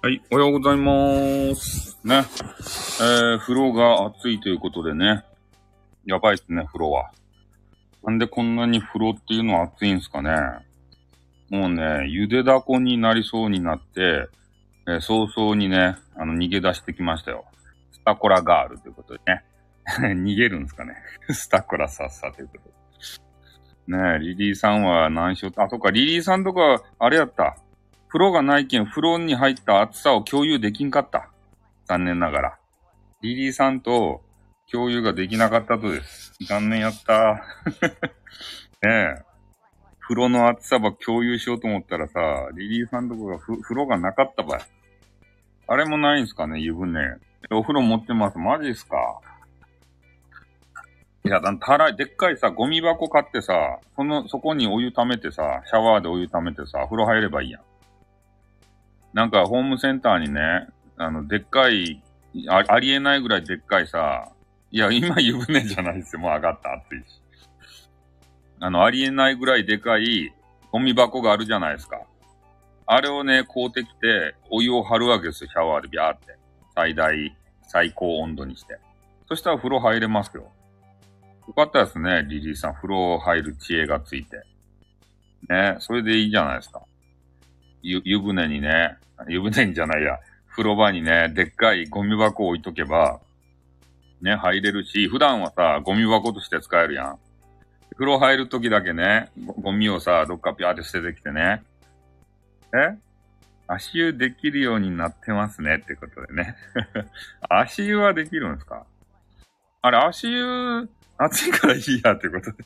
はい、おはようございます。ね。えー、風呂が暑いということでね。やばいっすね、風呂は。なんでこんなに風呂っていうのは暑いんすかね。もうね、ゆでだこになりそうになって、えー早々にね、あの、逃げ出してきましたよ。スタコラガールということでね。逃げるんすかね。スタコラさっさということで。ねえ、リリーさんは何しよう、あ、そっか、リリーさんとか、あれやった。風呂がないけん、風呂に入った暑さを共有できんかった。残念ながら。リリーさんと共有ができなかったとです。残念やった。ねえ。風呂の暑さば共有しようと思ったらさ、リリーさんとこが風呂がなかったばい。あれもないんすかね、湯船。お風呂持ってます？マジっすか？いや、たらい、でっかいさ、ゴミ箱買ってさ、その、そこにお湯溜めてさ、シャワーでお湯溜めてさ、風呂入ればいいやん。なんか、ホームセンターにね、あの、でっかい、あありえないぐらいでっかいさ、いや、今湯船じゃないですよ。もう上がった、暑いし。あの、ありえないぐらいでかいゴミ箱があるじゃないですか。あれをね、買うてきて、お湯を張るわけですよ、シャワーでビャーって。最大、最高温度にして。そしたら風呂入れますよ。よかったですね、リリーさん。風呂入る知恵がついて。ね、それでいいじゃないですか。湯船にね、湯船にじゃないや、風呂場にね、でっかいゴミ箱を置いとけば、ね、入れるし、普段はさ、ゴミ箱として使えるやん。風呂入るときだけね、ゴゴミをさ、どっかピャーって捨ててきてね。え？足湯できるようになってますねってことでね。足湯はできるんですか？あれ、足湯、暑いからいいやってことで。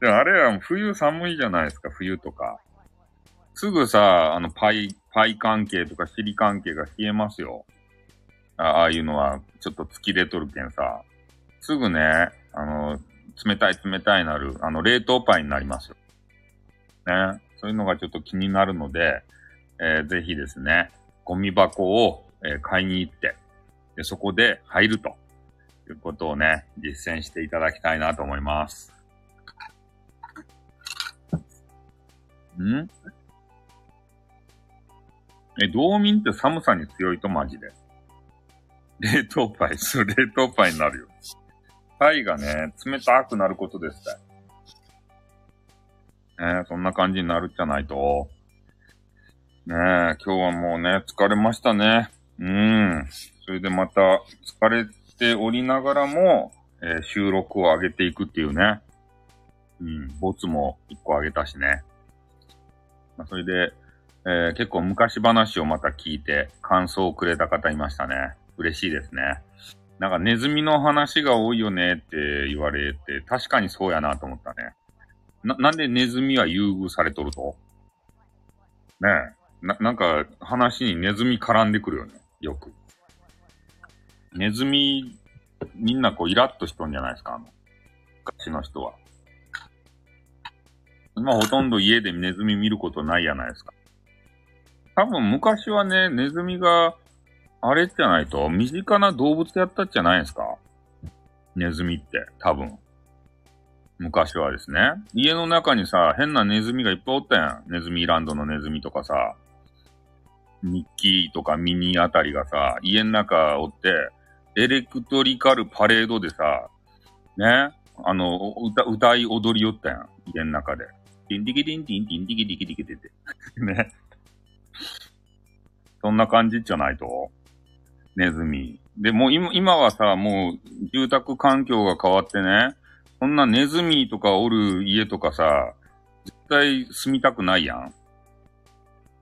でもあれは冬寒いじゃないですか、冬とか。すぐさ、あの、パイ、パイ関係とか尻関係が冷えますよ。ああいうのは、ちょっと突き出とるけんさ。すぐね、あの、冷たい冷たいなる、あの、冷凍パイになりますよ。ね。そういうのがちょっと気になるので、えーぜひですね、ゴミ箱を、えー買いに行って、で、そこで入るということをね、実践していただきたいなと思います。ん？え、道民って寒さに強いとマジで。冷凍パイ、そう、冷凍パイになるよ。パイがね、冷たくなることですって。ねそんな感じになるじゃないと。ねえ、今日はもうね、疲れましたね。うん。それでまた、疲れておりながらも、えー収録を上げていくっていうね。うん、ボツも一個上げたしね。まあ、それで、えー結構昔話をまた聞いて感想をくれた方いましたね。嬉しいですね。なんかネズミの話が多いよねって言われて、確かにそうやなと思ったね。な、なんでネズミは優遇されとると？ねえ。な、なんか話にネズミ絡んでくるよね。よく。ネズミ、みんなこうイラッとしとんじゃないですかあの、昔の人は。今ほとんど家でネズミ見ることないやないですか。多分昔はね、ネズミが、あれじゃないと、身近な動物やったんじゃないですかネズミって、多分。昔はですね。家の中にさ、変なネズミがいっぱいおったやん。ネズミランドのネズミとかさ。ミッキーとかミニあたりがさ、家の中おって、エレクトリカルパレードでさ、ね、あの、歌、歌い踊りよったやん。家の中で。ディンディキディンディンディンディキディキディキディって。ね。そんな感じじゃないと？ネズミ。で、もう今今はさ、もう住宅環境が変わってね、そんなネズミとかおる家とかさ、絶対住みたくないやん。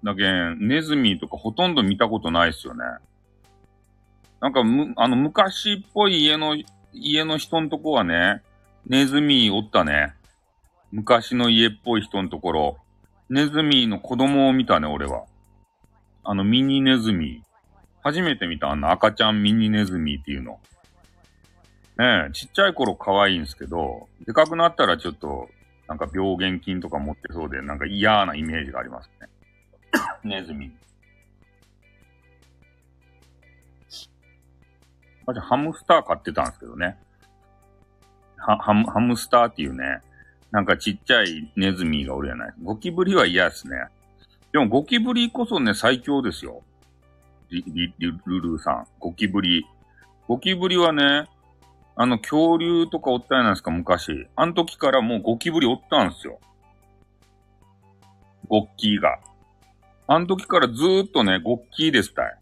だけん、ネズミとかほとんど見たことないっすよね。なんかむ、あの、昔っぽい家の、家の人のとこはね、ネズミおったね。昔の家っぽい人のところ。ネズミの子供を見たね、俺は。あの、ミニネズミ。初めて見た、あの赤ちゃんミニネズミっていうの。ねえ、ちっちゃい頃可愛いんですけど、でかくなったらちょっと、なんか病原菌とか持ってそうで、なんか嫌なイメージがありますね。ネズミ。私、ハムスター飼ってたんですけどね。は、ハム、ハムスターっていうね、なんかちっちゃいネズミがおるじゃない。ゴキブリは嫌ですね。でもゴキブリこそね、最強ですよ。リ、リ、リルルーさん。ゴキブリ。ゴキブリはね、あの、恐竜とかおったやないですか、昔。あの時からもうゴキブリおったんすよ。ゴッキーが。あの時からずーっとね、ゴッキーですたい。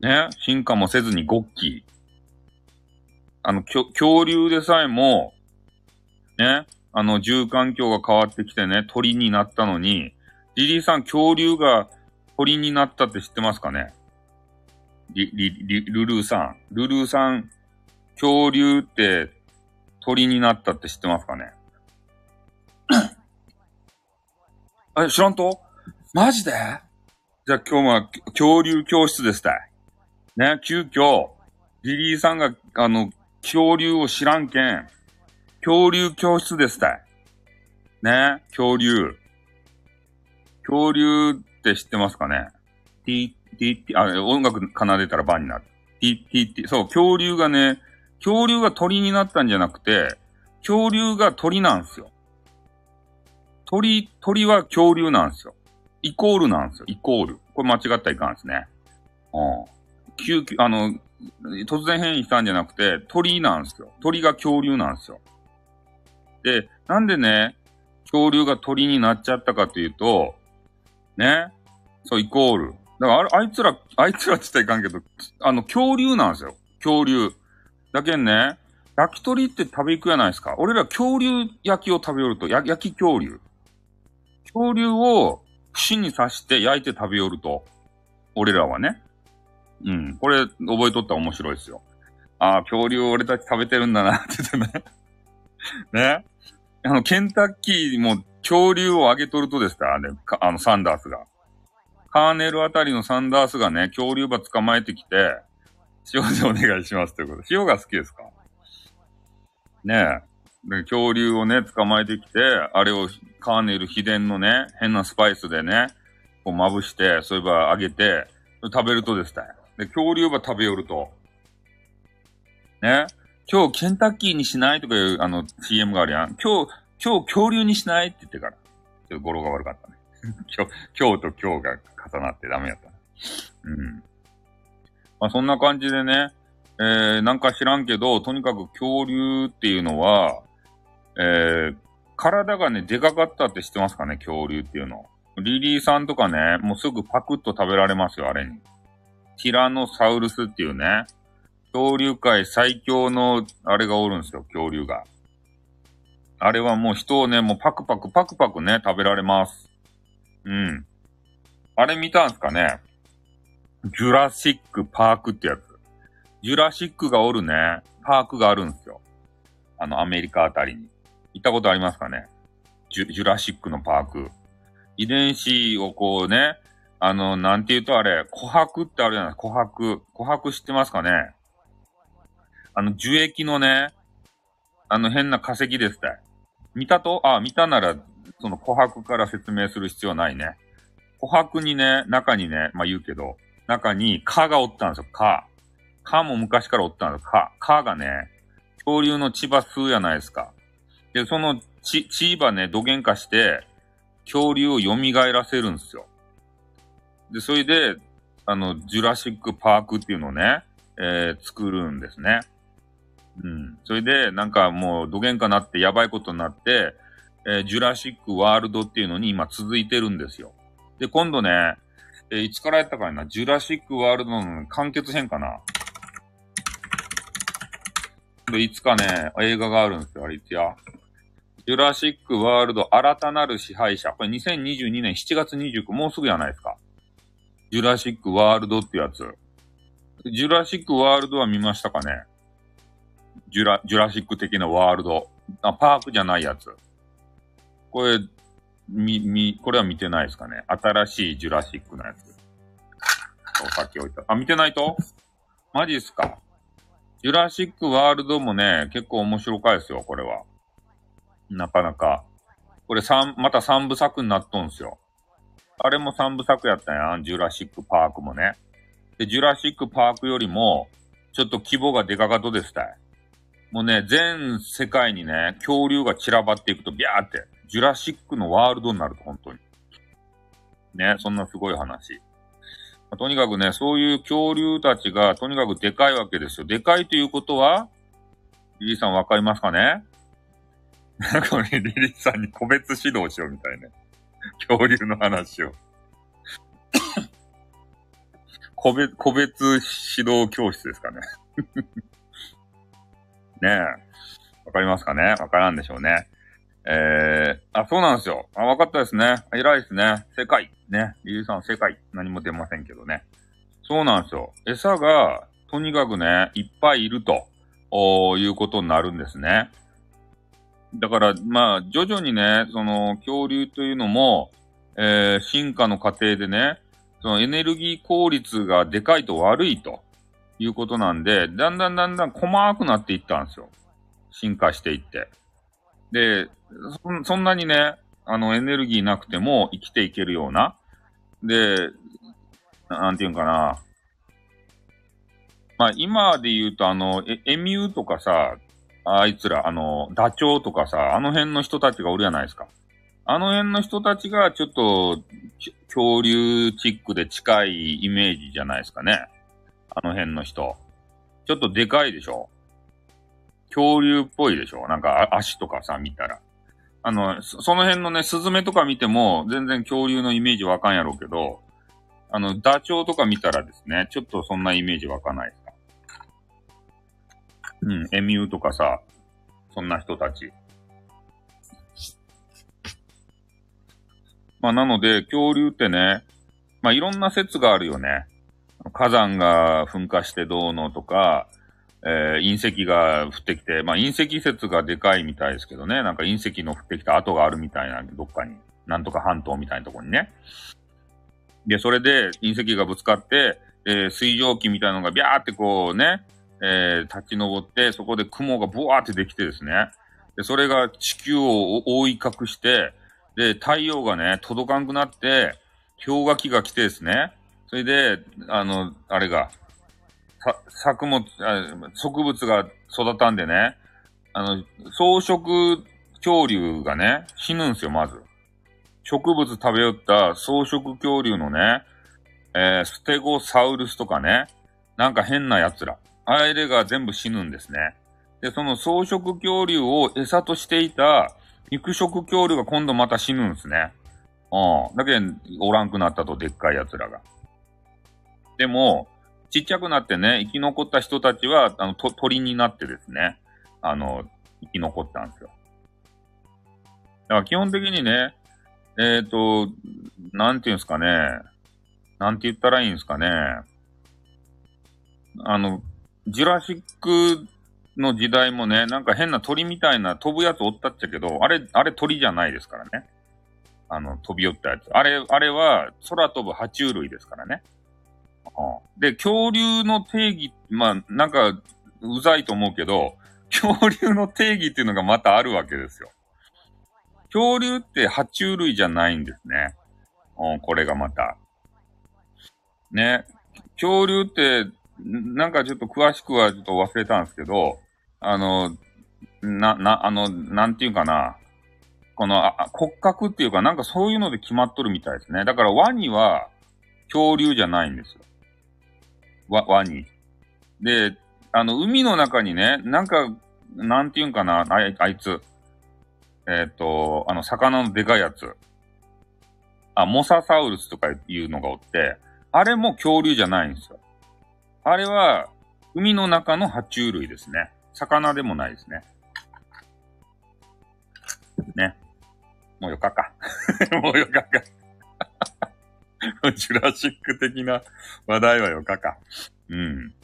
ね、進化もせずにゴッキー。あの、恐竜でさえも、ね、あの、住環境が変わってきてね、鳥になったのに、リリーさん、恐竜が鳥になったって知ってますかね？リ、リ、リ、ルルーさん。ルルーさん、恐竜って鳥になったって知ってますかね？え、知らんと？マジで？じゃあ今日は恐竜教室ですたい。ね、急遽、リリーさんが、あの、恐竜を知らんけん、恐竜教室ですたい。ね、恐竜。恐竜って知ってますかね ?t, t, t, あ、音楽奏でたら番になる。t, t, t, そう、恐竜がね、恐竜が鳥になったんじゃなくて、恐竜が鳥なんですよ。鳥、鳥は恐竜なんですよ。イコールなんですよ。イコール。これ間違ったらいかんですね。うん。急遽、あの、突然変異したんじゃなくて、鳥なんですよ。鳥が恐竜なんですよ。で、なんでね、恐竜が鳥になっちゃったかというと、ね、そう、イコール。だからあ、あいつら、あいつらって言ったらいかんけど、あの、恐竜なんですよ。恐竜。だけんね、焼き鳥って食べ行くやないですか。俺ら恐竜焼きを食べよると、焼き恐竜。恐竜を串に刺して焼いて食べよると。俺らはね。うん。これ、覚えとったら面白いですよ。ああ、恐竜俺たち食べてるんだな、って言ってね。ね。あの、ケンタッキーも恐竜をあげとるとですか？ね、あの、サンダースが。カーネルあたりのサンダースがね、恐竜馬捕まえてきて、塩でお願いしますということで。塩が好きですか？ねえ。で、恐竜をね、捕まえてきて、あれをカーネル秘伝のね、変なスパイスでね、こうまぶして、そういえば揚げて、食べるとですね。で、恐竜馬食べよると。ね。今日ケンタッキーにしないとかいう、あの、CM があるやん。今日、今日恐竜にしない？って言ってから。ちょっと語呂が悪かったね。今日、今日と今日が重なってダメやったね。うん。まあそんな感じでね、えー、なんか知らんけど、とにかく恐竜っていうのは、えー、体がね、でかかったって知ってますかね、恐竜っていうの。リリーさんとかね、もうすぐパクッと食べられますよ、あれに。ティラノサウルスっていうね、恐竜界最強の、あれがおるんですよ、恐竜が。あれはもう人をね、もうパクパクパクパクね、食べられます。うん。あれ見たんすかね？ジュラシックパークってやつ。ジュラシックがおるね、パークがあるんすよ。あの、アメリカあたりに。行ったことありますかね？ジュジュラシックのパーク。遺伝子をこうね、あの、なんて言うとあれ、琥珀ってあるじゃない琥珀。琥珀知ってますかね？あの、樹液のね、あの変な化石ですって。見たと？あ、見たなら、その琥珀から説明する必要ないね。琥珀にね、中にね、まあ言うけど、中に蚊がおったんですよ、蚊。蚊も昔からおったんですよ、蚊。蚊がね、恐竜の血葉吸うやないですか。で、その血、血葉ね、土幻化して、恐竜を蘇らせるんですよ。で、それで、あの、ジュラシックパークっていうのをね、えー、作るんですね。うん。それで、なんかもう、土幻化なってやばいことになって、えー、ジュラシックワールドっていうのに今続いてるんですよ。で、今度ね、えー、いつからやったかな、ジュラシックワールドの完結編かな？で、いつかね、映画があるんですよ、あれいつや。ジュラシックワールド新たなる支配者。これ2022年7月29日、もうすぐやないですか。ジュラシックワールドってやつ。ジュラシックワールドは見ましたかね？ジュラ、ジュラシック的なワールド。あ、パークじゃないやつ。これ、み、み、これは見てないですかね新しいジュラシックのやつ。お酒置いた。あ、見てないと？マジっすかジュラシックワールドもね、結構面白かいですよ、これは。なかなか。これ三、また三部作になっとんすよ。あれも三部作やったんやん、ジュラシックパークもね。で、ジュラシックパークよりも、ちょっと規模がでかかとですたい。もうね、全世界にね、恐竜が散らばっていくと、ビャーって、ジュラシックのワールドになると、本当に。ね、そんなすごい話。とにかくね、そういう恐竜たちがとにかくでかいわけですよ。でかいということは、リリーさんわかりますかね？なんかね、リリーさんに個別指導しようみたいね。恐竜の話を。個別、個別指導教室ですかね。ねえ。わかりますかね？わからんでしょうね。えー、あ、そうなんですよ。あ、わかったですね。偉いですね。正解。ね。リリーさん正解。何も出ませんけどね。そうなんですよ。餌が、とにかくね、いっぱいいると、おいうことになるんですね。だから、まあ、徐々にね、その、恐竜というのも、えー、進化の過程でね、そのエネルギー効率がでかいと悪いということなんで、だんだんだんだん細くなっていったんですよ。進化していって。で、そそんなにね、あの、エネルギーなくても生きていけるような。で、なんていうんかな。まあ、今で言うと、あの、エミューとかさ、あいつら、あの、ダチョウとかさ、あの辺の人たちがおるじゃないですか。あの辺の人たちがちょっと、恐竜チックで近いイメージじゃないですかね。あの辺の人。ちょっとでかいでしょ？恐竜っぽいでしょ？なんか足とかさ、見たら。あの、その辺のね、スズメとか見ても、全然恐竜のイメージわかんやろうけど、あの、ダチョウとか見たらですね、ちょっとそんなイメージわかんないですか？うん、エミューとかさ、そんな人たち。まあ、なので、恐竜ってね、まあ、いろんな説があるよね。火山が噴火してどうのとか、えー、隕石が降ってきて、まあ、隕石説がでかいみたいですけどね。なんか隕石の降ってきた跡があるみたいな、どっかに。なんとか半島みたいなとこにね。で、それで隕石がぶつかって、えー、水蒸気みたいなのがビャーってこうね、えー、立ち上って、そこで雲がブワーってできてですね。で、それが地球を覆い隠して、で、太陽がね、届かんくなって、氷河期が来てですね。それで、あの、あれが、作物植物が育たんでね、あの、草食恐竜がね、死ぬんすよ、まず。植物食べよった草食恐竜のね、えー、ステゴサウルスとかね、なんか変な奴ら。あれが全部死ぬんですね。で、その草食恐竜を餌としていた肉食恐竜が今度また死ぬんですね。うん。だけど、おらんくなったと、でっかい奴らが。でも、ちっちゃくなってね、生き残った人たちは、あの、鳥になってですね、あの、生き残ったんですよ。だから基本的にね、えっ、ー、と、なんていうんですかね、なんて言ったらいいんですかね、あの、ジュラシックの時代もね、なんか変な鳥みたいな飛ぶやつおったっちゃけど、あれ、あれ鳥じゃないですからね。あの、飛び寄ったやつ。あれ、あれは空飛ぶ爬虫類ですからね。で、恐竜の定義、まあ、なんか、うざいと思うけど、恐竜の定義っていうのがまたあるわけですよ。恐竜って爬虫類じゃないんですね。うん、これがまた。ね。恐竜って、なんかちょっと詳しくはちょっと忘れたんですけど、あの、な、な、あの、なんていうかな。この、あ骨格っていうか、なんかそういうので決まっとるみたいですね。だからワニは恐竜じゃないんですよ。ワ、ワニ。で、あの、海の中にね、なんか、なんていうんかな、あいあいつ。えっ、ー、と、あの、魚のでかいやつ。あ、モササウルスとかいうのがおって、あれも恐竜じゃないんですよ。あれは、海の中の爬虫類ですね。魚でもないですね。ね。もうよかか。もうよかか。ジュラシック的な話題はよかか。うん。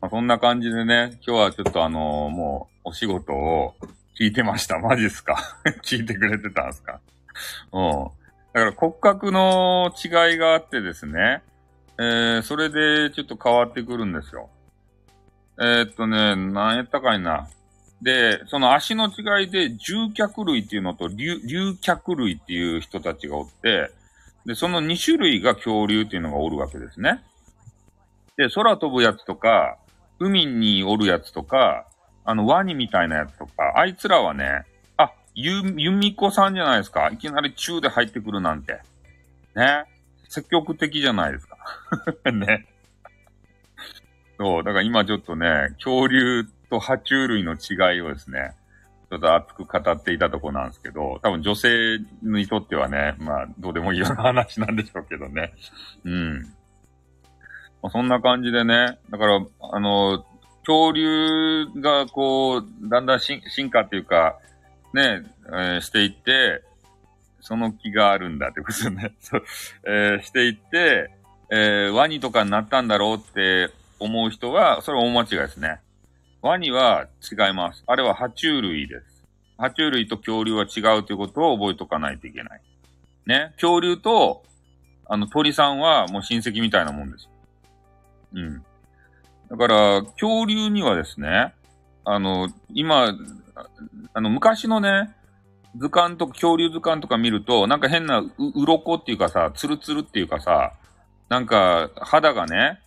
まあ、そんな感じでね、今日はちょっとあのー、もうお仕事を聞いてました。マジっすか？聞いてくれてたんすか？うん。だから骨格の違いがあってですね、えー、それでちょっと変わってくるんですよ。えー、っとね、何やったかいな。で、その足の違いで、獣脚類っていうのと、竜脚類っていう人たちがおって、で、その2種類が恐竜っていうのがおるわけですね。で、空飛ぶやつとか、海におるやつとか、あの、ワニみたいなやつとか、あいつらはね、あ、ゆ、ゆみこさんじゃないですか。いきなり中で入ってくるなんて。ね。積極的じゃないですか。ね。そう、だから今ちょっとね、恐竜と爬虫類の違いをですね、ちょっと熱く語っていたとこなんですけど、多分女性にとってはね、まあ、どうでもいいような話なんでしょうけどね。うん。まあ、そんな感じでね、だから、あの、恐竜がこう、だんだん進化っていうか、ね、えー、していって、その気があるんだってことですね。そう、えー、していって、えー、ワニとかになったんだろうって思う人は、それは大間違いですね。ワニは違います。あれは爬虫類です。爬虫類と恐竜は違うということを覚えとかないといけない。ね。恐竜と、あの、鳥さんはもう親戚みたいなもんです。うん。だから、恐竜にはですね、あの、今、あの、昔のね、図鑑とか、恐竜図鑑とか見ると、なんか変なう、鱗っていうかさ、ツルツルっていうかさ、なんか肌がね、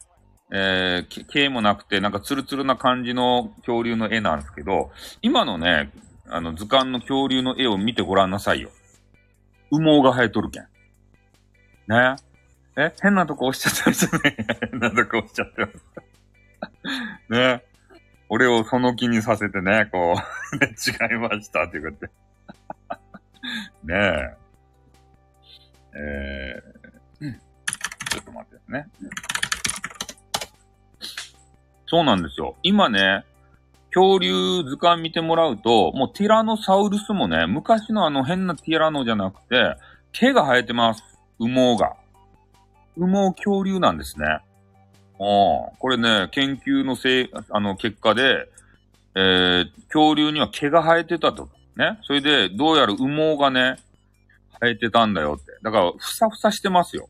えー、毛もなくて、なんかツルツルな感じの恐竜の絵なんですけど、今のね、あの図鑑の恐竜の絵を見てごらんなさいよ。羽毛が生えとるけん。ね。え変なとこ押しちゃってますね。変なとこ押しちゃってます。ね。俺をその気にさせてね、こう 違いましたっていうことでねえ。えー、ちょっと待ってね。そうなんですよ。今ね、恐竜図鑑見てもらうと、もうティラノサウルスもね、昔のあの変なティラノじゃなくて、毛が生えてます。羽毛が。羽毛恐竜なんですね。ああ、これね、研究のせい、あの、結果で、えー、恐竜には毛が生えてたと。ね。それで、どうやら羽毛がね、生えてたんだよって。だから、ふさふさしてますよ。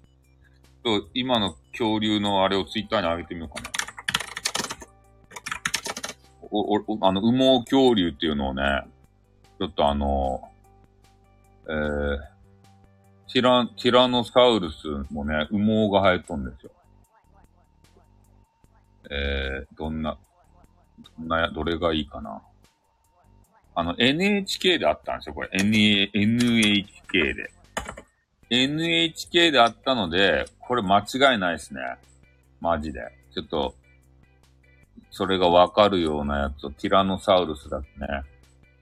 今の恐竜のあれをツイッターに上げてみようかな。お、お、あの、羽毛恐竜っていうのをね、ちょっとあの、えー、ティラ、ティラノサウルスもね、羽毛が生えとんですよ。えー、どんな、どんな、どれがいいかな。あの、NHK であったんですよ、これ。N、NHK で。NHK であったので、これ間違いないですね。マジで。ちょっと、それがわかるようなやつをティラノサウルスだってね、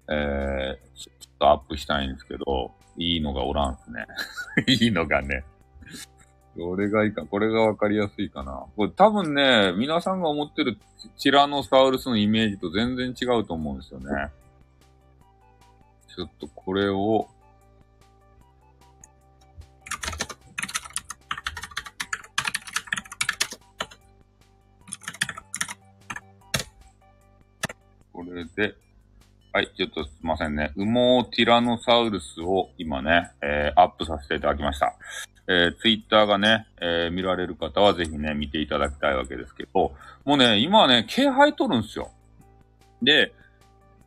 えー、ちょっとアップしたいんですけど、いいのがおらんすね。いいのがね。どれがいいか、これがわかりやすいかな。これ多分ね、皆さんが思ってるティラノサウルスのイメージと全然違うと思うんですよね。ちょっとこれを、れで、はい、ちょっとすいませんね。羽毛ティラノサウルスを今ね、えー、アップさせていただきました。えー、ツイッターがね、えー、見られる方はぜひね、見ていただきたいわけですけど、もうね、今はね、毛生えとるんですよ。で、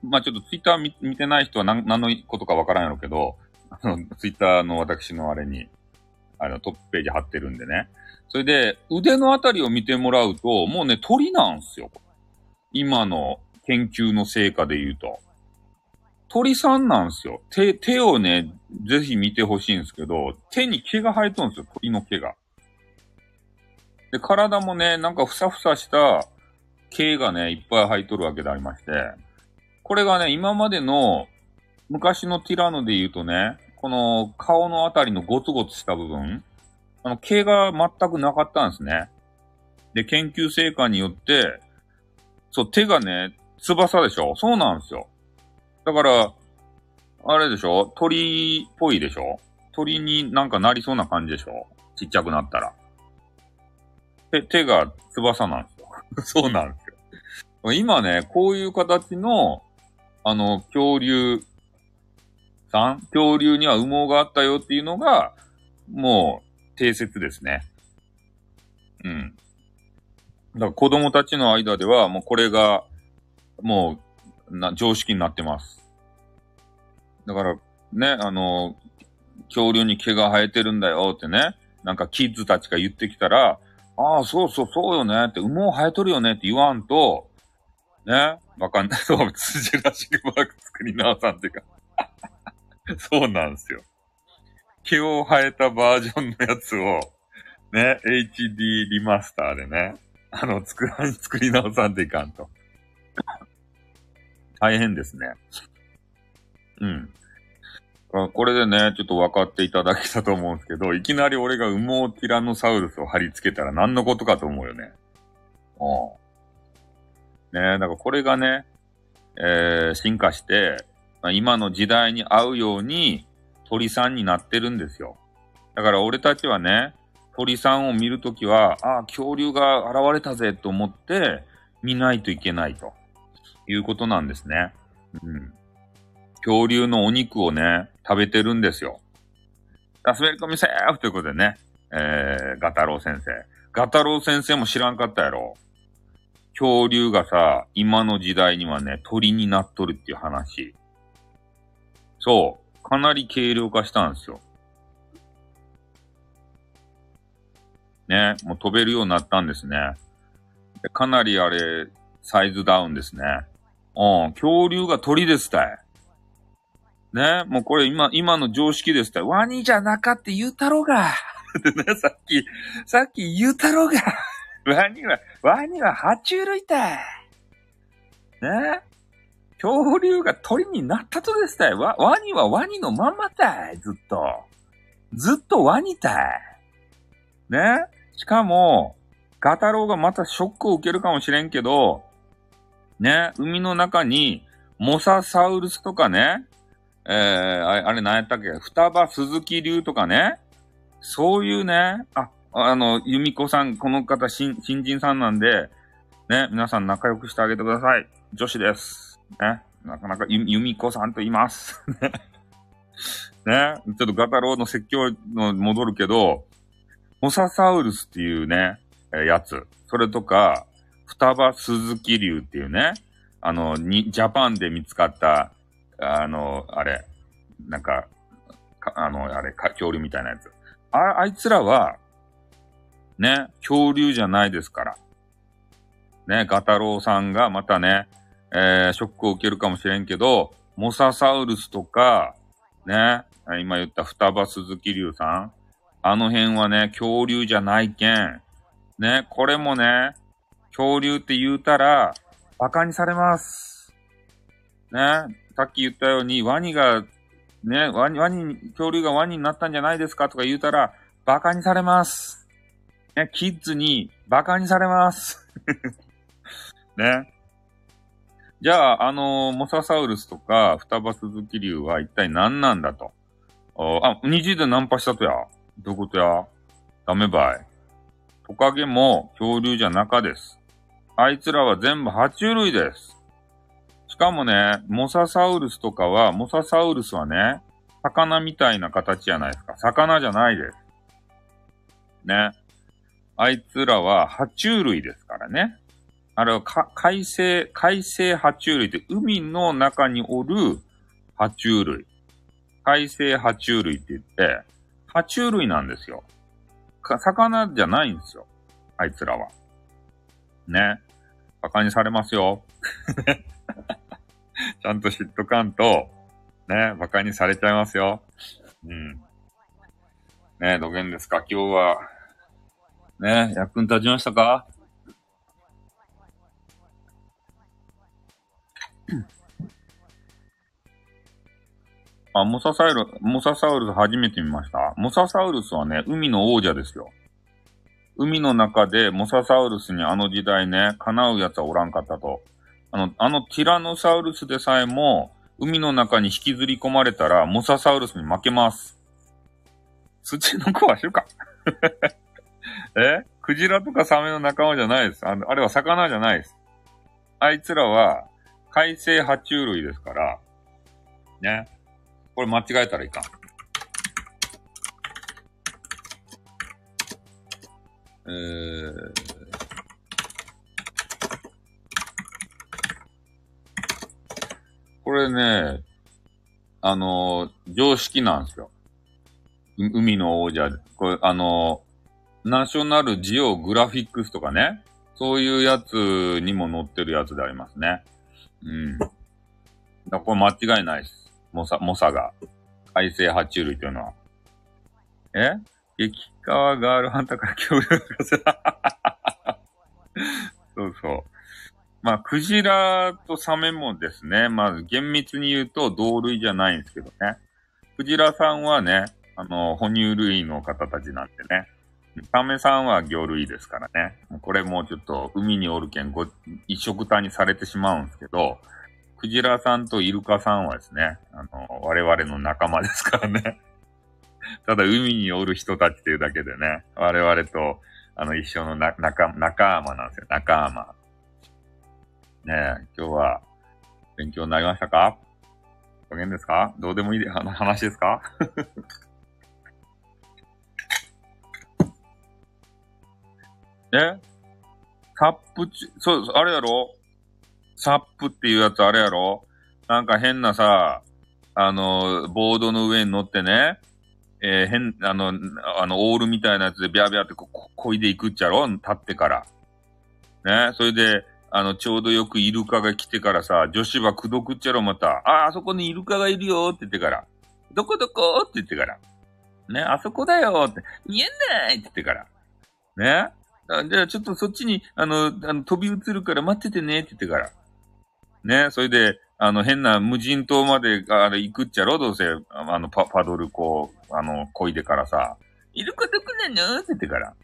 まあちょっとツイッター見見てない人は何何のことかわからんやろうけど、あの、ツイッターの私のあれに、あの、トップページ貼ってるんでね。それで、腕のあたりを見てもらうと、もうね、鳥なんすよ。今の研究の成果で言うと。鳥さんなんですよ。手、手をね、ぜひ見てほしいんですけど、手に毛が生えとるんですよ、鳥の毛が。で、体もね、なんかふさふさした毛がね、いっぱい生えとるわけでありまして、これがね、今までの昔のティラノで言うとね、この顔のあたりのゴツゴツした部分、あの、毛が全くなかったんですね。で、研究成果によって、そう、手がね、翼でしょ？そうなんですよ。だから、あれでしょ？鳥っぽいでしょ？鳥になんかなりそうな感じでしょ？ちっちゃくなったら。手、手が翼なんですよ。そうなんですよ。今ね、こういう形の、あの、恐竜さん恐竜には羽毛があったよっていうのが、もう、定説ですね。うん。だから子供たちの間では、もうこれが、もう、な、常識になってます。だから、ね、あの、恐竜に毛が生えてるんだよってね、なんかキッズたちが言ってきたら、ああ、そうそう、そうよねって、羽毛生えとるよねって言わんと、ね。わかんない。そう、辻らしくマーク作り直さんっていうか そうなんですよ。毛を生えたバージョンのやつを、ね、HD リマスターでね、あの、作ら、作り直さんといかんと。大変ですね。うん。これでね、ちょっと分かっていただけたと思うんですけど、いきなり俺が羽毛ティラノサウルスを貼り付けたら何のことかと思うよね。うん。ねえだからこれがね、えー、進化して、今の時代に合うように鳥さんになってるんですよ。だから俺たちはね、鳥さんを見るときは、ああ、恐竜が現れたぜと思って見ないといけないということなんですね。うん。恐竜のお肉をね、食べてるんですよ。ラスベルコミセーフということでね、えー、ガタロウ先生。ガタロウ先生も知らんかったやろ。恐竜がさ、今の時代にはね、鳥になっとるっていう話。そう。かなり軽量化したんですよ。ね、もう飛べるようになったんですね。かなりあれ、サイズダウンですね。うん、恐竜が鳥ですたい。ね、もうこれ今、今の常識ですたい。ワニじゃなかって言うたろうが。ね、さっき、さっき言うたろが。ワニは、ワニは爬虫類たい。ね恐竜が鳥になったとですたい。ワワニはワニのまんまたい。ずっと。ずっとワニたい。ねしかも、ガタロウがまたショックを受けるかもしれんけど、ね、海の中に、モササウルスとかね、えー、あれ何やったっけ？双葉鈴木流とかね、そういうね、あ、あの、由美子さん、この方新、新人さんなんで、ね、皆さん仲良くしてあげてください。女子です。ね、なかなか、由美子さんと言います。ね、ちょっとガタロウの説教の戻るけど、モササウルスっていうね、えやつ。それとか、双葉鈴木竜っていうね、あの、に、ジャパンで見つかった、あの、あれ、なんか、かあの、あれか、恐竜みたいなやつ。あ、あいつらは、ね、恐竜じゃないですから。ね、ガタロウさんがまたね、えー、ショックを受けるかもしれんけど、モササウルスとか、ね、今言った双葉鈴木竜さん、あの辺はね、恐竜じゃないけん。ね、これもね、恐竜って言うたら、馬鹿にされます。ね、さっき言ったように、ワニが、ね、ワニ、ワニ、恐竜がワニになったんじゃないですかとか言うたら、馬鹿にされます。ね、キッズに馬鹿にされます。ね。じゃあ、あの、モササウルスとか、双葉スズキ竜は一体何なんだと。あ、虹でナンパしたとや。どういうことや？ダメばい。トカゲも恐竜じゃ中です。あいつらは全部爬虫類です。しかもね、モササウルスとかは、モササウルスはね、魚みたいな形じゃないですか。魚じゃないです。ね。あいつらは爬虫類ですからね。あれは海生、海生爬虫類って海の中におる爬虫類。海生爬虫類って言って、爬虫類なんですよ。魚じゃないんですよ。あいつらは。ね。馬鹿にされますよ。ちゃんと知っとかんと、ね、馬鹿にされちゃいますよ。うん。ね、どげんですか？今日は。ね、役に立ちましたか？あ、モササウル、モササウルス初めて見ました。モササウルスはね、海の王者ですよ。海の中でモササウルスにあの時代ね、叶う奴はおらんかったと。あの、あのティラノサウルスでさえも、海の中に引きずり込まれたら、モササウルスに負けます。土の子は知るか え？クジラとかサメの仲間じゃないです。あの、あれは魚じゃないです。あいつらは、海生爬虫類ですから、ね。これ間違えたらいかん。えー、これね、あの常識なんですよ。海の王者。これ、あのナショナルジオグラフィックスとかね、そういうやつにも載ってるやつでありますね。うん。だこれ間違いないです。モサ、モサが。海生爬虫類というのは。え？激川ガールハンターから協力さそうそう。まあ、クジラとサメもですね、まず厳密に言うと同類じゃないんですけどね。クジラさんはね、あの、哺乳類の方たちなんでね。サメさんは魚類ですからね。これもうちょっと海におるけんご、一色単にされてしまうんですけど、クジラさんとイルカさんはですね、あの、我々の仲間ですからね。ただ海におる人たちっていうだけでね、我々と、あの、一緒のな、仲、仲間なんですよ。仲間。ねえ、今日は、勉強になりましたか？加減ですか？どうでもいいで話ですか？え？サップち、そう、あれやろ？サップっていうやつあれやろ？なんか変なさ、あの、ボードの上に乗ってね、えー、変、あの、あの、オールみたいなやつでビャービャーってこ、ここいでいくっちゃろ？立ってから。ね、それで、あの、ちょうどよくイルカが来てからさ、女子は口説くっちゃろ、また。あ、あそこにイルカがいるよって言ってから。どこどこって言ってから。ね、あそこだよって。見えんないって言ってから。ね？じゃあちょっとそっちに、あの、あの飛び移るから待っててねって言ってから。ね、それで、あの、変な無人島まで、あれ、行くっちゃろどうせ、あの、パ、パドル、こう、あの、漕いでからさ、いるかどこなのって言ってから。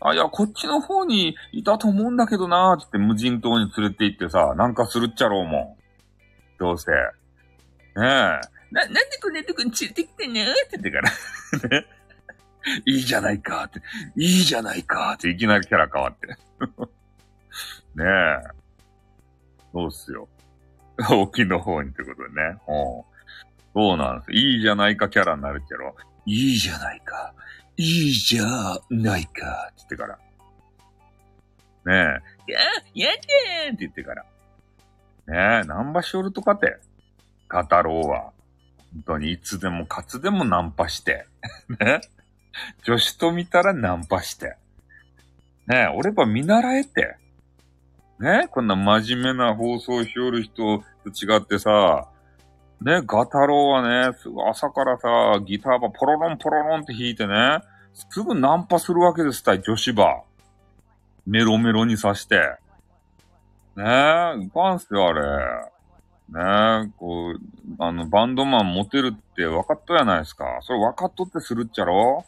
あ、いや、こっちの方にいたと思うんだけどなーってって無人島に連れて行ってさ、なんかするっちゃろうもん。どうせ。ねえ。な、なんでこんなとこに連れてきてんのって言ってから。ね。いいじゃないかって。いいじゃないかって、いきなりキャラ変わって。ねえ。そうっすよ。沖の方にってことね。うん。そうなんです。いいじゃないかキャラになるっちゃろ。いいじゃないか。いいじゃないか。つってから。ねえ。や、やってーって言ってから。ねえ、ナンパしおるとかて。ガタロウは。本当にいつでもかつでもナンパして。ね。女子と見たらナンパして。ねえ、俺ば見習えて。ねこんな真面目な放送しおる人と違ってさ、ね、ガタロウはね、すぐ朝からさ、ギターばポロロンポロロンって弾いてね、すぐナンパするわけですたい、女子ば。メロメロにさして。ねえ、いかんすよ、あれ。ねえ、こう、あの、バンドマンモテるって分かったやないですか。それ分かっとってするっちゃろ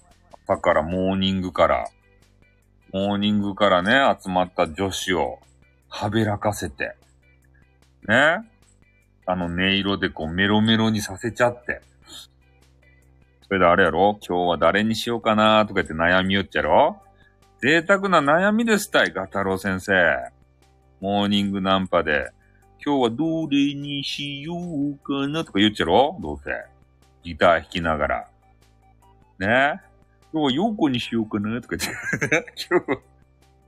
朝からモーニングから。モーニングからね、集まった女子を、はべらかせて。ねあの音色でこうメロメロにさせちゃって。それであれやろ？今日は誰にしようかなとか言って悩みよっちゃろ？贅沢な悩みですたい、ガタロウ先生。モーニングナンパで。今日はどれにしようかなとか言っちゃろ？どうせ。ギター弾きながら。ね今日はヨーコにしようかなとか言って。今日は、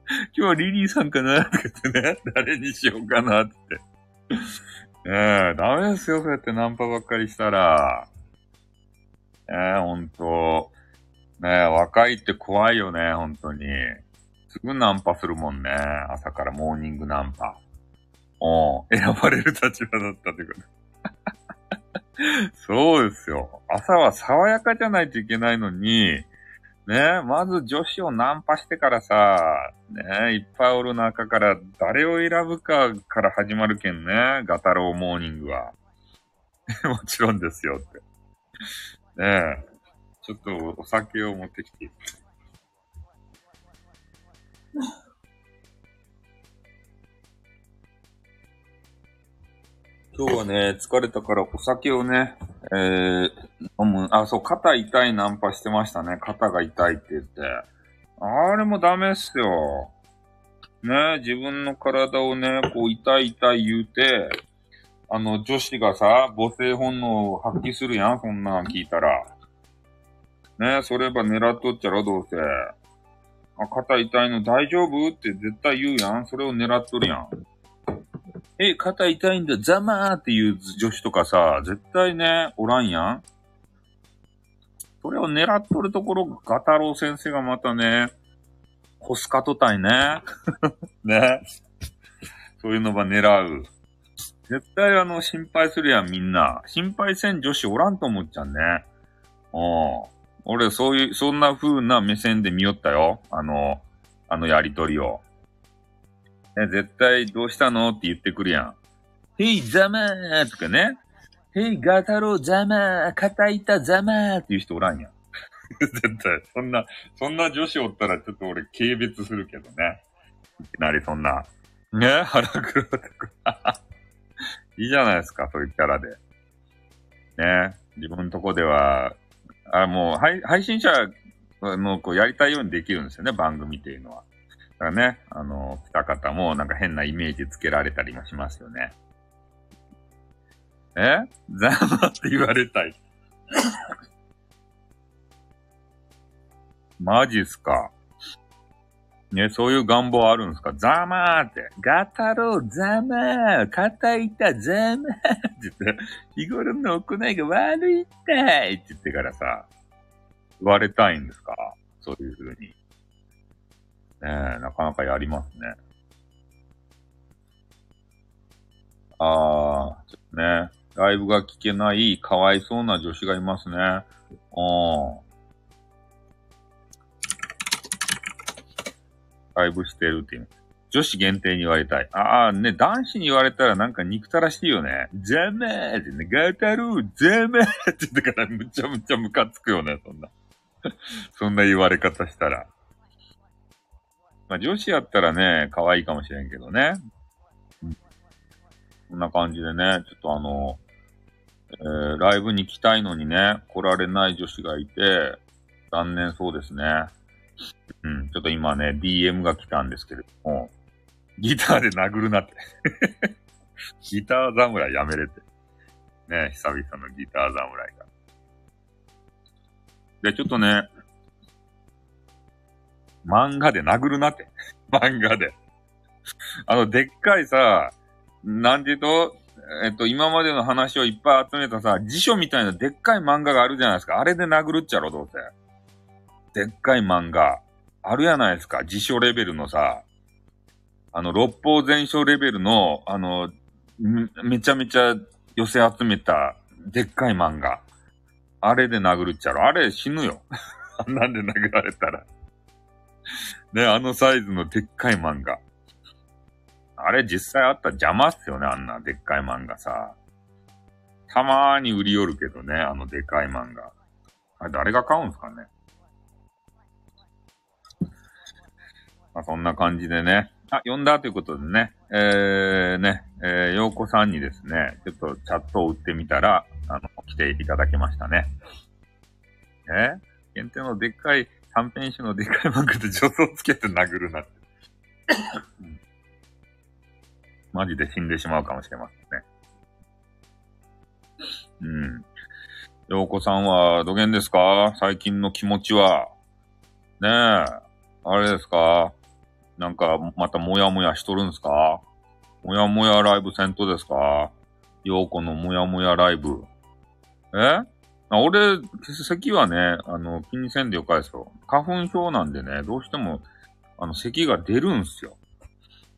今日はリリーさんかなってね。誰にしようかなって。ね え、ダメですよ、そうやってナンパばっかりしたら。ねえ、ほんと。ねえ、若いって怖いよね、ほんとに。すぐナンパするもんね。朝からモーニングナンパ。お選ばれる立場だったってこと。そうですよ。朝は爽やかじゃないといけないのに、ねまず女子をナンパしてからさ、ねいっぱいおる中から誰を選ぶかから始まるけんね。ガタロウモーニングは。もちろんですよって。ねえ。ちょっとお酒を持ってきて。今日はね、疲れたからお酒をね、えー、飲む。あ、そう、肩痛いナンパしてましたね。肩が痛いって言って。あれもダメっすよ。ね、自分の体をね、こう、痛い痛い言うて、あの、女子がさ、母性本能を発揮するやん、そんなん聞いたら。ね、それば狙っとっちゃろ、どうせ。あ、肩痛いの大丈夫って絶対言うやん。それを狙っとるやん。え、肩痛いんだ、ざまーっていう女子とかさ、絶対ね、おらんやん。それを狙っとるところ、ガタロウ先生がまたね、コスカトたいね。ね。そういうのば狙う。絶対あの、心配するやん、みんな。心配せん女子おらんと思っちゃうね。うん。俺、そういう、そんな風な目線で見よったよ。あの、あのやりとりを。ね、絶対どうしたのって言ってくるやん。へい、ざまーとかね。へい、ガタロウざまー、肩板ざまーっていう人おらんやん。絶対、そんな、そんな女子おったらちょっと俺軽蔑するけどね。いきなりそんな、ね、腹黒とか。いいじゃないですか、そういうキャラで。ね、自分のとこでは、あもう配、配信者もこうやりたいようにできるんですよね、番組っていうのは。だからね、あの、来た方もなんか変なイメージつけられたりもしますよね。えざまって言われたい。マジっすか。ね、そういう願望あるんですかざまーって。ガタロウ、ざまー。肩板、ざまーって言って、日頃の行いが悪いったいって言ってからさ、言われたいんですかそういう風に。ねえ、なかなかやりますね。あー、ちょっとね、ライブが聞けないかわいそうな女子がいますね。うん。ライブしてるっていう。女子限定に言われたい。ああ、ね、男子に言われたらなんか憎たらしいよね。ザマーってね、ガタルー、ザマーって言ってからむちゃむちゃムカつくよね、そんな。そんな言われ方したら。まあ女子やったらね、可愛いかもしれんけどね。うん、こんな感じでね、ちょっとあの、えー、ライブに来たいのにね、来られない女子がいて、残念そうですね。うん、ちょっと今ね、DM が来たんですけれども、ギターで殴るなって ギター侍やめれて。ね、久々のギター侍が。で、ちょっとね、漫画で殴るなって。漫画で。あの、でっかいさ、なんて言うと、えっと、今までの話をいっぱい集めたさ、辞書みたいなでっかい漫画があるじゃないですか。あれで殴るっちゃろ、どうせ。でっかい漫画。あるやないですか。辞書レベルのさ、あの、六法全書レベルの、あの、めちゃめちゃ寄せ集めた、でっかい漫画。あれで殴るっちゃろ。あれ死ぬよ。なんで殴られたら。ね、あのサイズのでっかい漫画。あれ実際あったら邪魔っすよね、あんなでっかい漫画さ。たまーに売り寄るけどね、あのでかい漫画。あれ誰が買うんすかね。まあ、そんな感じでね。あ、呼んだということでね。えー、ね、えー、ようこさんにですね、ちょっとチャットを打ってみたら、あの、来ていただきましたね。え？限定のでっかい、短編集のでっかい漫画で助走つけて殴るなって。マジで死んでしまうかもしれませんね。うん。ようこさんは、どげんですか？最近の気持ちは。ねえ。あれですか？なんか、またもやもやしとるんすか？もやもやライブせんとですか？ようこのもやもやライブ。え？あ俺、咳はね、あの、気にせんでよかですよ。花粉症なんでね、どうしても、あの、咳が出るんすよ。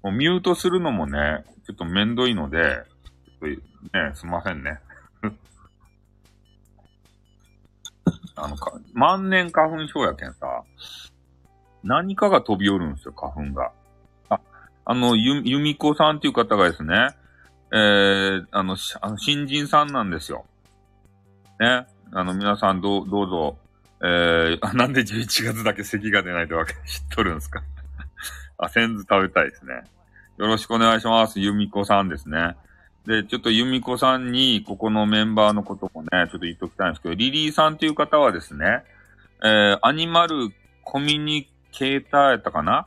もうミュートするのもね、ちょっとめんどいので、ちょっとね、すいませんね。あの、か、万年花粉症やけんさ、何かが飛び寄るんですよ、花粉が。あ、あの、ゆ、ゆみこさんっていう方がですね、えー、あの、あの新人さんなんですよ。ね。あの、皆さんどう、どうぞ、えー、なんで11月だけ咳が出ないってわけ知っとるんですかあ、センズ食べたいですね。よろしくお願いします。ゆみこさんですね。で、ちょっとゆみこさんに、ここのメンバーのこともね、ちょっと言っときたいんですけど、リリーさんっていう方はですね、えー、アニマルコミュニケーターやったかな？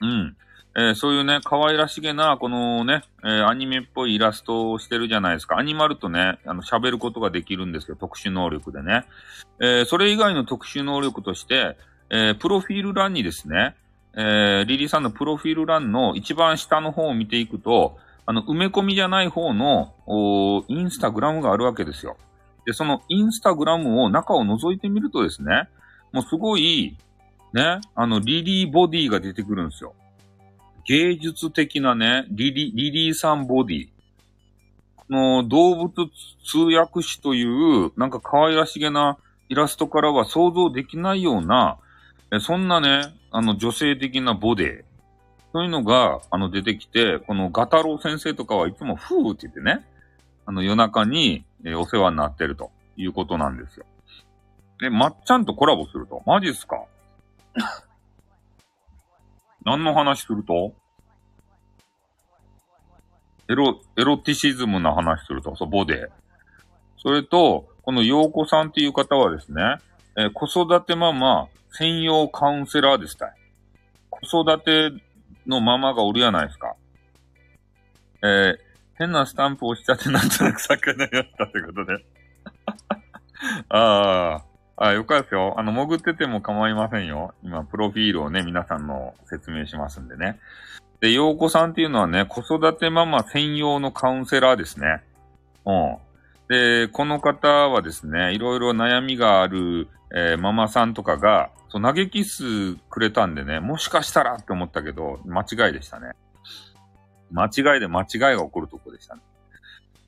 うん。えー、そういうね、可愛らしげな、このね、えー、アニメっぽいイラストをしてるじゃないですか。アニマルとね、あの、喋ることができるんですよ。特殊能力でね。えー、それ以外の特殊能力として、え、プロフィール欄にですね、えー、リリーさんのプロフィール欄の一番下の方を見ていくと、あの、埋め込みじゃない方の、おインスタグラムがあるわけですよ。で、そのインスタグラムを中を覗いてみるとですね、もうすごい、ね、あの、リリーボディが出てくるんですよ。芸術的なね、リリ、リリーさんボディ。この動物通訳士という、なんか可愛らしげなイラストからは想像できないような、えそんなね、あの女性的なボディ、そういうのが、あの出てきて、このガタロウ先生とかはいつもふーって言ってね、あの夜中に、えお世話になってるということなんですよ。で、まっちゃんとコラボするとマジっすか？何の話すると？エロ、エロティシズムな話すると、そう、ボデ。それと、この洋子さんっていう方はですね、えー、子育てママ専用カウンセラーでしたい。子育てのママがおるやないですか。えー、変なスタンプをしちゃってなんとなく魚やったってことで。ああ。あ、よかったですよ。あの、潜ってても構いませんよ。今、プロフィールをね、皆さんの説明しますんでね。で、洋子さんっていうのはね、子育てママ専用のカウンセラーですね。うん。で、この方はですね、いろいろ悩みがある、えー、ママさんとかが、そう、投げキスくれたんでね、もしかしたらって思ったけど、間違いでしたね。間違いで間違いが起こるとこでしたね。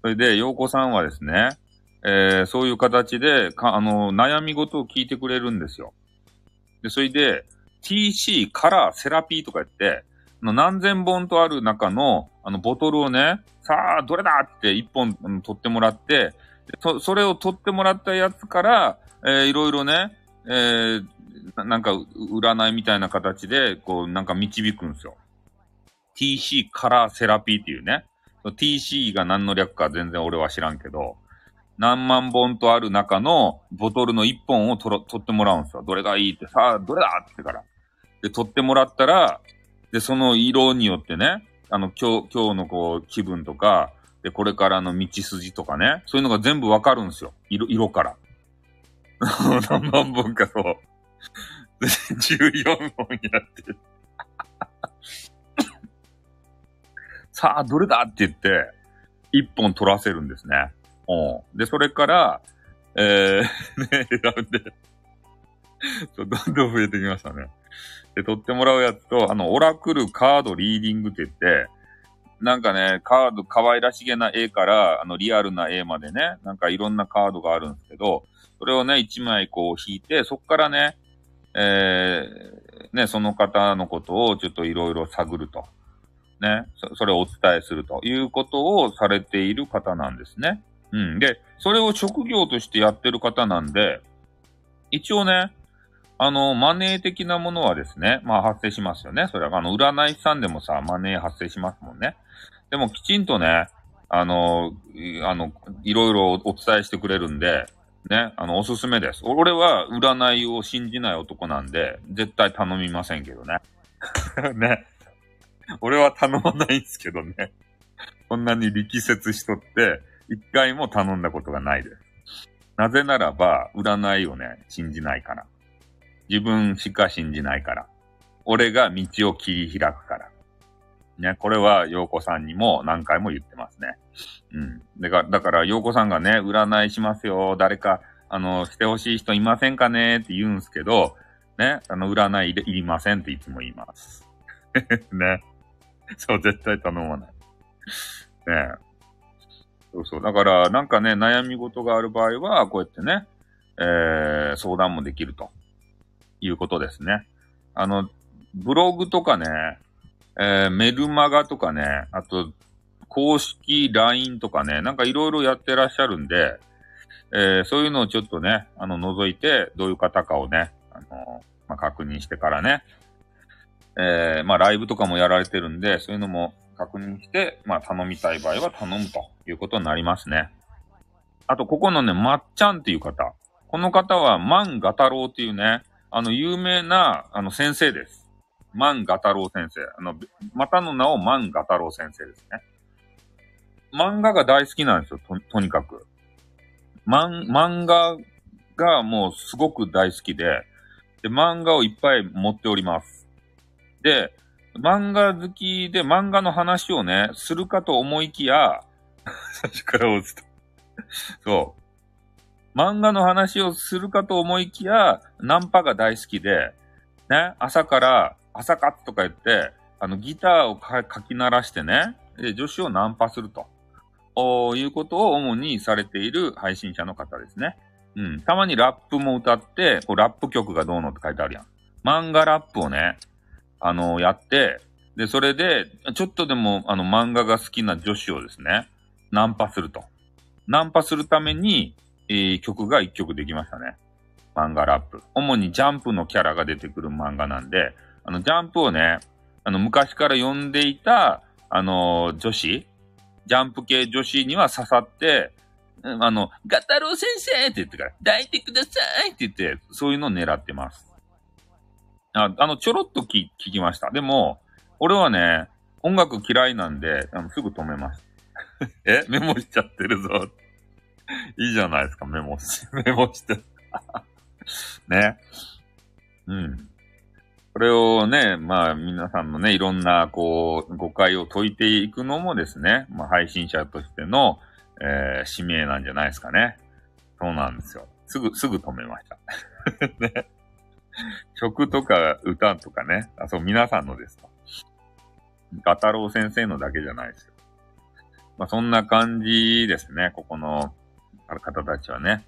それで、洋子さんはですね、えー、そういう形で、か、あの、悩み事を聞いてくれるんですよ。で、それで、TC カラーセラピーとか言って、何千本とある中の、あの、ボトルをね、さあ、どれだって一本、うん、取ってもらって、そ、それを取ってもらったやつから、えー、いろいろね、えー、なんか、占いみたいな形で、こう、なんか導くんですよ。TC カラーセラピーっていうね。TC が何の略か全然俺は知らんけど、何万本とある中のボトルの1本を取ってもらうんですよ。どれがいいって、さあ、どれだってから。で、取ってもらったら、で、その色によってね、あの、今日、今日のこう、気分とか、で、これからの道筋とかね、そういうのが全部わかるんですよ。色、色から。何万本かそう。で、14本やって。さあ、どれだ？って言って、1本取らせるんですね。うん。で、それから、えー、ね、選んでどんどん増えてきましたね。で、取ってもらうやつと、あの、オラクルカードリーディングって言って、なんかね、カード、可愛らしげな絵から、あの、リアルな絵までね、なんかいろんなカードがあるんですけど、それをね、一枚こう引いて、そっからね、えー、ね、その方のことをちょっといろいろ探ると。ねそ、それをお伝えするということをされている方なんですね。うん。で、それを職業としてやってる方なんで、一応ね、あの、マネー的なものはですね、まあ発生しますよね。それは、あの、占い師さんでもさ、マネー発生しますもんね。でもきちんとね、あの、あの、いろいろお伝えしてくれるんで、ね、あの、おすすめです。俺は占いを信じない男なんで、絶対頼みませんけどね。ね。俺は頼まないんですけどね。こんなに力説しとって、一回も頼んだことがないです。なぜならば、占いをね、信じないから。自分しか信じないから。俺が道を切り開くから。ね、これは、洋子さんにも何回も言ってますね。うん。だか、だから、洋子さんがね、占いしますよ。誰か、あの、してほしい人いませんかね？って言うんすけど、ね、あの、占いいりませんっていつも言います。ね。そう、絶対頼まない。ねそうそう。だから、なんかね、悩み事がある場合は、こうやってね、えー、相談もできるということですね。あの、ブログとかね、えー、メルマガとかね、あと、公式 LINE とかね、なんかいろいろやってらっしゃるんで、えー、そういうのをちょっとね、あの、覗いて、どういう方かをね、あの、まあ、確認してからね、えー、まあ、ライブとかもやられてるんで、そういうのも確認して、まあ、頼みたい場合は頼むということになりますね。あと、ここのね、まっちゃんっていう方。この方は、万ガ太郎っていうね、あの、有名な、あの、先生です。万ガ太郎先生。あの、またの名を万ガ太郎先生ですね。漫画が大好きなんですよ、と、とにかく。漫、漫画がもうすごく大好きで、で、漫画をいっぱい持っております。で、漫画好きで漫画の話をね、するかと思いきや、最初から押すと。そう。漫画の話をするかと思いきや、ナンパが大好きで、ね、朝から、朝活とか言って、あの、ギターを書き鳴らしてね、で、女子をナンパすると。おいうことを主にされている配信者の方ですね。うん。たまにラップも歌って、こうラップ曲がどうのって書いてあるやん。漫画ラップをね、あのやって、で、それで、ちょっとでも、あの、漫画が好きな女子をですね、ナンパすると。ナンパするために、えー曲が一曲できましたね。漫画ラップ。主にジャンプのキャラが出てくる漫画なんで、あの、ジャンプをね、あの、昔から読んでいた、あの女子、ジャンプ系女子には刺さって、あの、ガタロウ先生って言ってから、抱いてくださいって言って、そういうのを狙ってます。ああの、ちょろっと聞聞きました。でも、俺はね、音楽嫌いなんで、あのすぐ止めました。え？メモしちゃってるぞ。いいじゃないですか、メモして、メモして。ね。うん。これをね、まあ皆さんのね、いろんなこう、誤解を解いていくのもですね、まあ配信者としての、えー使命なんじゃないですかね。そうなんですよ。すぐ、すぐ止めました。ね。曲とか歌とかね、あ、そう、皆さんのですと。ガタロウ先生のだけじゃないですよ。まあそんな感じですね、ここの方たちはね。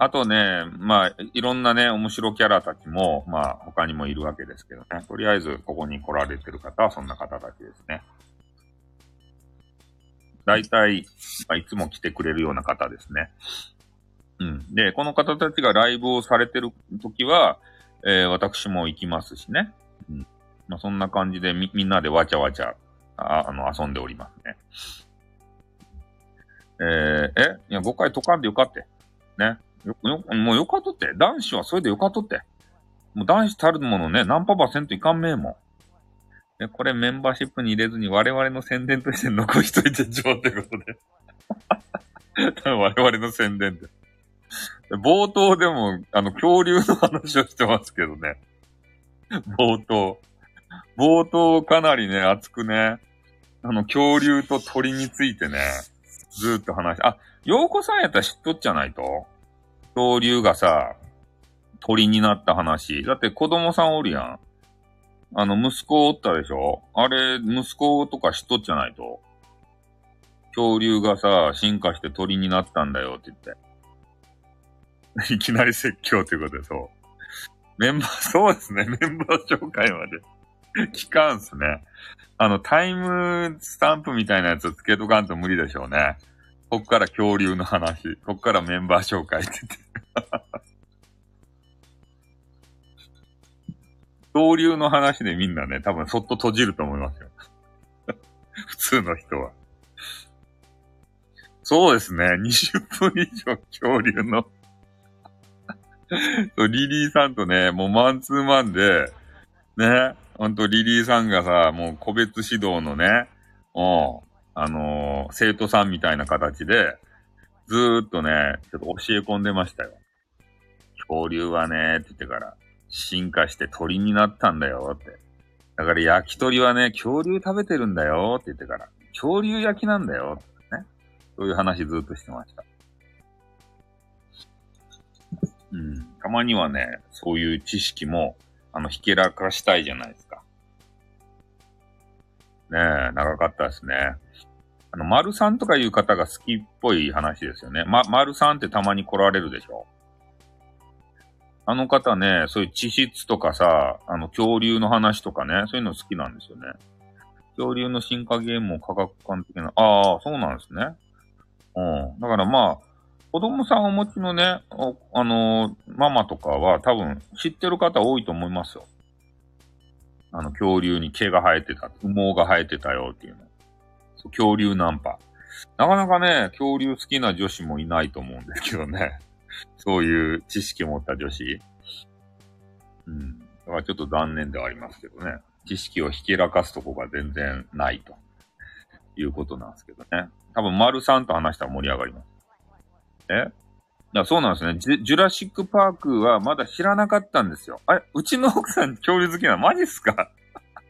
あとね、まあ、いろんなね、面白キャラたちも、まあ、他にもいるわけですけどね。とりあえず、ここに来られてる方は、そんな方たちですね。大体、まあ、いつも来てくれるような方ですね。うん。で、この方たちがライブをされてる時は、えー私も行きますしね。うん。まあ、そんな感じでみ、みんなでわちゃわちゃ、ああの、遊んでおりますね。えー、え？いや、5回解かんでよかって。ね。よ、よ、もうよかとって。男子はそれでよかとって。もう男子たるものね、何パーセントいかんめえもん。で、これメンバーシップに入れずに我々の宣伝として残しといてちょうってことで。我々の宣伝で。冒頭でも、あの、恐竜の話をしてますけどね。冒頭。冒頭かなりね、熱くね、あの、恐竜と鳥についてね、ずーっと話し、あ、洋子さんやったら知っとっちゃないと？恐竜がさ、鳥になった話。だって子供さんおるやん。あの、息子おったでしょ？あれ、息子とか知っとっちゃないと？恐竜がさ、進化して鳥になったんだよって言って。いきなり説教ということで、そう。メンバー、そうですね。メンバー紹介まで。聞かんすね。あの、タイムスタンプみたいなやつつけとかんと無理でしょうね。こっから恐竜の話。こっからメンバー紹介って言って。恐竜の話でみんなね、多分そっと閉じると思いますよ。普通の人は。そうですね。20分以上恐竜のリリーさんとね、もうマンツーマンで、ね、ほんとリリーさんがさ、もう個別指導のね、うん、あのー生徒さんみたいな形で、ずーっとね、ちょっと教え込んでましたよ。恐竜はね、って言ってから、進化して鳥になったんだよって。だから焼き鳥はね、恐竜食べてるんだよって言ってから、恐竜焼きなんだよってね。そういう話ずっとしてました。うん。たまにはね、そういう知識も、あの、ひけらかしたいじゃないですか。ねえ、長かったですね。あの、丸さんとかいう方が好きっぽい話ですよね。ま、丸さんってたまに来られるでしょ。あの方ね、そういう地質とかさ、あの、恐竜の話とかね、そういうの好きなんですよね。恐竜の進化ゲームを科学館的な、ああ、そうなんですね。うん。だからまあ、子供さんお持ちのね、あのーママとかは多分知ってる方多いと思いますよ。あの、恐竜に毛が生えてた、羽毛が生えてたよっていうの。そう恐竜ナンパ。なかなかね、恐竜好きな女子もいないと思うんですけどね。そういう知識を持った女子。うん。だからちょっと残念ではありますけどね。知識をひけらかすとこが全然ないということなんですけどね。多分、丸さんと話したら盛り上がります。え？いや、そうなんですね。ジジュラシックパークはまだ知らなかったんですよ。あれうちの奥さん恐竜好きなの？マジっすか？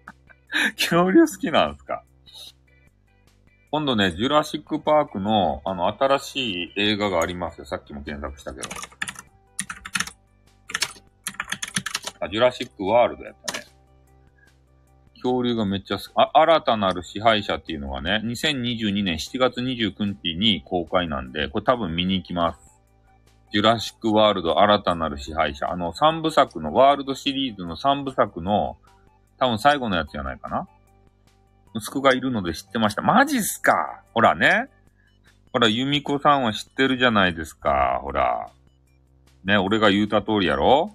恐竜好きなんですか？今度ね、ジュラシックパークの、あの、新しい映画がありますよ。さっきも検索したけど。あ、ジュラシックワールドやったね。恐竜がめっちゃ好き。あ、新たなる支配者っていうのがね、2022年7月29日に公開なんで、これ多分見に行きます。ジュラシックワールド新たなる支配者。あの、3部作の、ワールドシリーズの3部作の、多分最後のやつじゃないかな。息子がいるので知ってました。マジっすか？ほらね。ほら、ユミコさんは知ってるじゃないですか。ほら。ね、俺が言うた通りやろ？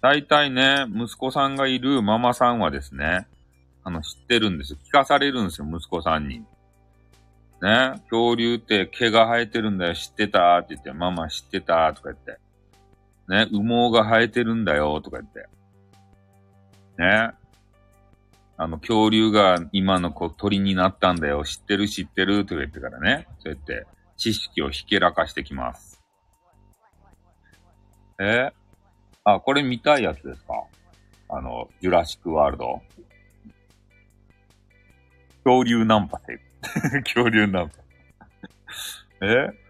大体ね、息子さんがいるママさんはですね、あの、知ってるんですよ。聞かされるんですよ、息子さんに。ね、恐竜って毛が生えてるんだよ、知ってた？って言って、ママ知ってた？とか言って。ね、羽毛が生えてるんだよ、とか言って。ね。あの、恐竜が今の子鳥になったんだよ、知ってる？知ってる？とか言ってからね。そうやって知識をひけらかしてきます。え？あ、これ見たいやつですか？あの、ジュラシックワールド。恐竜ナンパせ。恐竜ナンパ。え？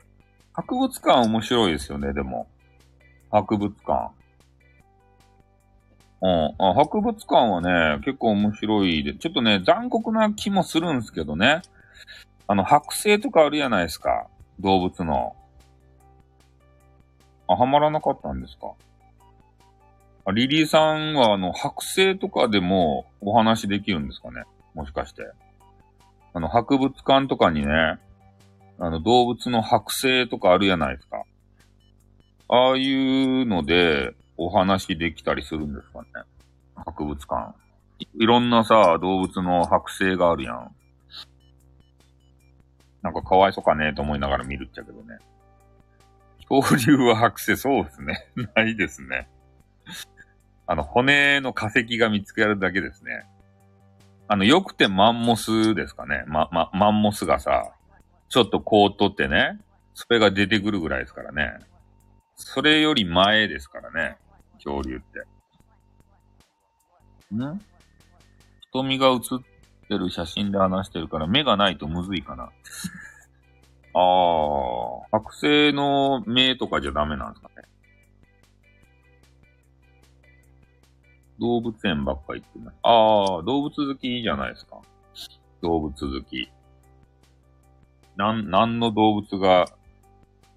博物館面白いですよね、でも。博物館。うん。あ、博物館はね、結構面白いで、ちょっとね、残酷な気もするんですけどね。あの、剥製とかあるじゃないですか。動物の。あ、はまらなかったんですかあリリーさんは、あの、剥製とかでもお話できるんですかねもしかして。あの、博物館とかにね、あの、動物の剥製とかあるじゃないですか。ああいうので、お話できたりするんですかね。博物館。いいろんなさ、動物の剥製があるやん。なんかかわいそうかねと思いながら見るっちゃけどね。恐竜は剥製、そうですね。ないですね。あの、骨の化石が見つけられるだけですね。あの、よくてマンモスですかね。ま、ま、マンモスがさ、ちょっとこう取ってね、それが出てくるぐらいですからね。それより前ですからね。恐竜って。ん瞳が映ってる写真で話してるから目がないとむずいかな。ああ、剥製の目とかじゃダメなんですかね。動物園ばっか行ってない。ああ、動物好きじゃないですか。動物好き。なん、何の動物が、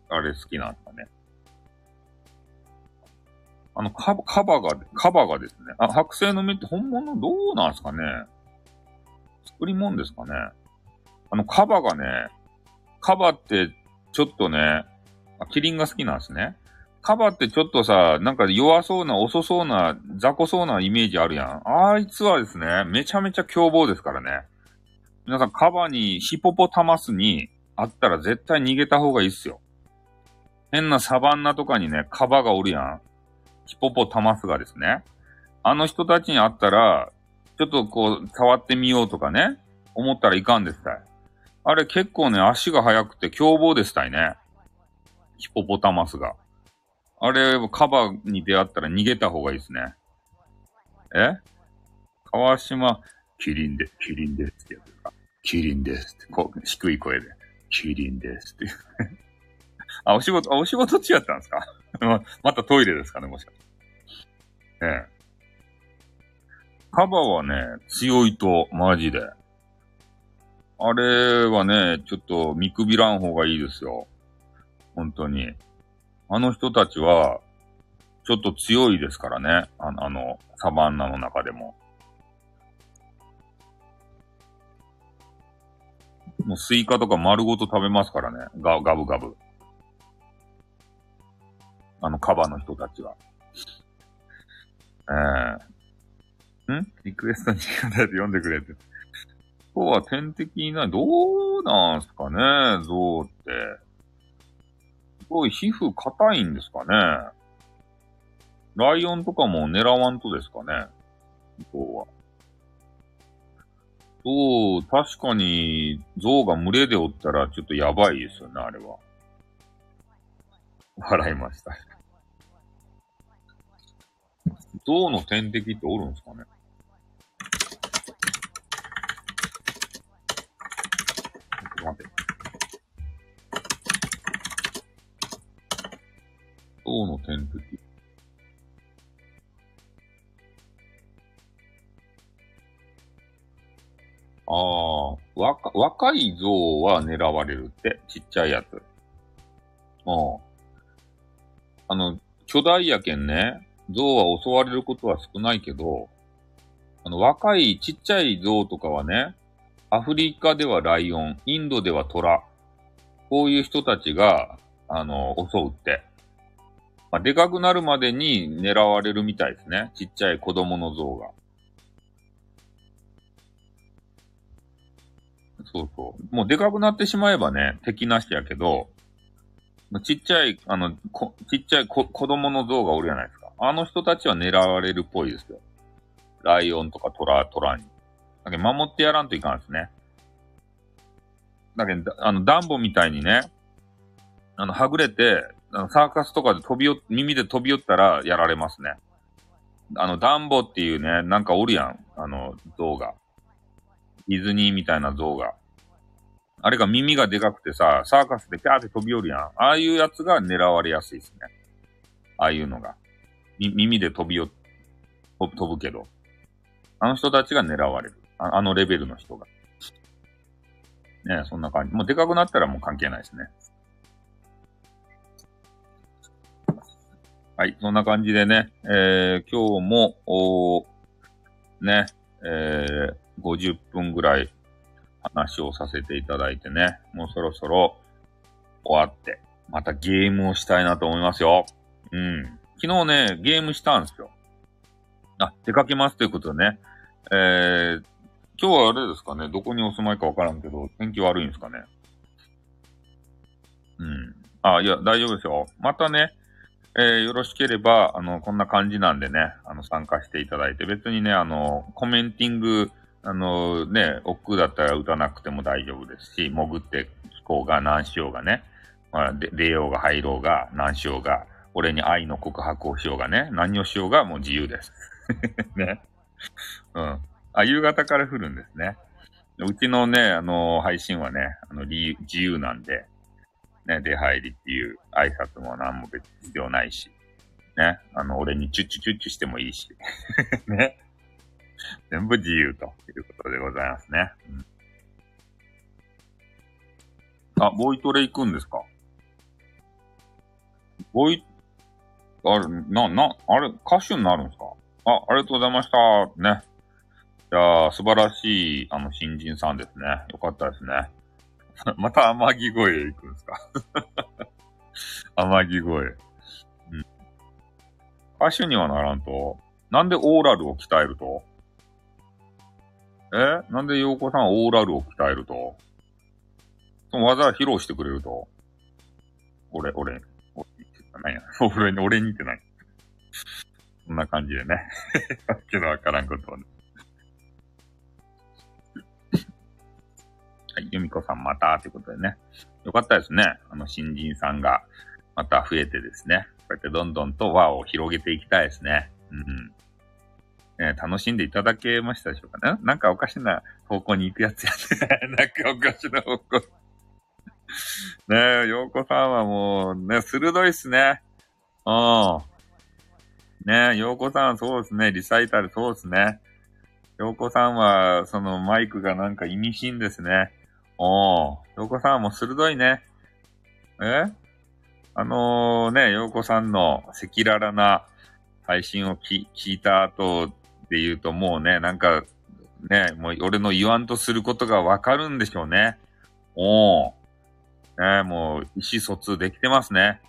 あれ好きなんですかね。あの、カバ、カバが、カバがですね。あ、剥製の目って本物どうなんですかね作り物ですかねあの、カバがね、カバってちょっとね、キリンが好きなんですね。カバってちょっとさ、なんか弱そうな、遅そうな、雑魚そうなイメージあるやん。あいつはですね、めちゃめちゃ凶暴ですからね。皆さん、カバに、ヒポポタマスにあったら絶対逃げた方がいいっすよ。変なサバンナとかにね、カバがおるやん。ヒポポタマスがですね、あの人たちに会ったら、ちょっとこう、触ってみようとかね、思ったらいかんですたい。あれ結構ね、足が速くて凶暴ですたいね。ヒポポタマスが。あれ、カバーに出会ったら逃げた方がいいですね。え？川島、キリンで、キリンですってやつか。キリンですって、こう、低い声で、キリンですって。あ、お仕事、あ、お仕事違ったんですか？ま、またトイレですかね、もしかして。ええ。カバーはね、強いと、マジで。あれはね、ちょっと見くびらん方がいいですよ。本当に。あの人たちは、ちょっと強いですからね。あの、あのサバンナの中でも。もうスイカとか丸ごと食べますからね。ガガブガブ。あの、カバの人たちは。ええー、ん？リクエストに方で読んでくれって。今日は天敵いない。どうなんすかね、象って。ごい皮膚硬いんですかね。ライオンとかも狙わんとですかね。今日は。そう、確かに、象が群れでおったらちょっとやばいですよね、あれは。笑いました。象の天敵っておるんですかねちょっと待って。象の天敵。ああ、若、若い象は狙われるって。ちっちゃいやつ。うん。あの、巨大やけんね、象は襲われることは少ないけど、あの、若いちっちゃい象とかはね、アフリカではライオン、インドではトラ、こういう人たちが、あの、襲うって。まあ、でかくなるまでに狙われるみたいですね。ちっちゃい子供の像が。そうそう。もうでかくなってしまえばね、敵なしやけど、ちっちゃい、あの、こちっちゃい子供の像がおるじゃないですか。あの人たちは狙われるっぽいですよ。ライオンとかトラ、トラに。だけど守ってやらんといかんですね。だけど、あの、ダンボみたいにね、あの、はぐれて、サーカスとかで飛びよ、耳で飛び寄ったらやられますね。あの、ダンボっていうね、なんかおるやん。あの、像が。ディズニーみたいな像が。あれが耳がでかくてさ、サーカスでピャーって飛び降るやん。ああいうやつが狙われやすいですね。ああいうのが。耳で飛びよ、飛ぶけど。あの人たちが狙われる。ああのレベルの人が。ねそんな感じ。もうでかくなったらもう関係ないですね。はい、そんな感じでね、えー、今日も、おね、えー、50分ぐらい話をさせていただいてね、もうそろそろ終わって、またゲームをしたいなと思いますよ。うん。昨日ね、ゲームしたんですよ。あ、出かけますということでね。えー、今日はあれですかね、どこにお住まいかわからんけど、天気悪いんですかね。うん。あ、いや、大丈夫ですよ。またね、えー、よろしければ、あの、こんな感じなんでね、あの、参加していただいて、別にね、あの、コメンティング、あのね、億劫だったら打たなくても大丈夫ですし、潜って聞こうが何しようがね、まあ、出ようが入ろうが何しようが、俺に愛の告白をしようがね、何をしようがもう自由です。ね。うん。あ、夕方から降るんですね。うちのね、あの、配信はね、あの、自由なんで、ね、出入りっていう挨拶も何も別に必要ないし、ね、あの、俺にチュッチュチュッチュしてもいいし、ね。全部自由ということでございますね。うん、あ、ボイトレ行くんですか？ボイ、あれ、な、な、あれ、歌手になるんですか？あ、ありがとうございました。ね。いや素晴らしい、あの、新人さんですね。よかったですね。また天城越え行くんですか？天城越え。うん。歌手にはならんとなんでオーラルを鍛えると？え？なんで洋子さんオーラルを鍛えると？その技披露してくれると？俺、俺、俺にって何や。俺に、俺にって何そんな感じでね。わけのわからんことをね。はい、由美子さんまた、ということでね。よかったですね。あの、新人さんがまた増えてですね。こうやってどんどんと輪を広げていきたいですね。うん。ね、楽しんでいただけましたでしょうかね。なんかおかしな方向に行くやつやね。なんかおかしな方向。ねえ、洋子さんはもう、ね、鋭いっすね。うん。ねえ、洋子さんそうですね。リサイタルそうですね。洋子さんは、そのマイクがなんか意味深ですね。おー、洋子さんも鋭いね。え？あのー、ね、洋子さんの赤裸々な配信を聞いた後で言うともうね、なんか、ね、もう俺の言わんとすることがわかるんでしょうね。おー。ね、もう意思疎通できてますね。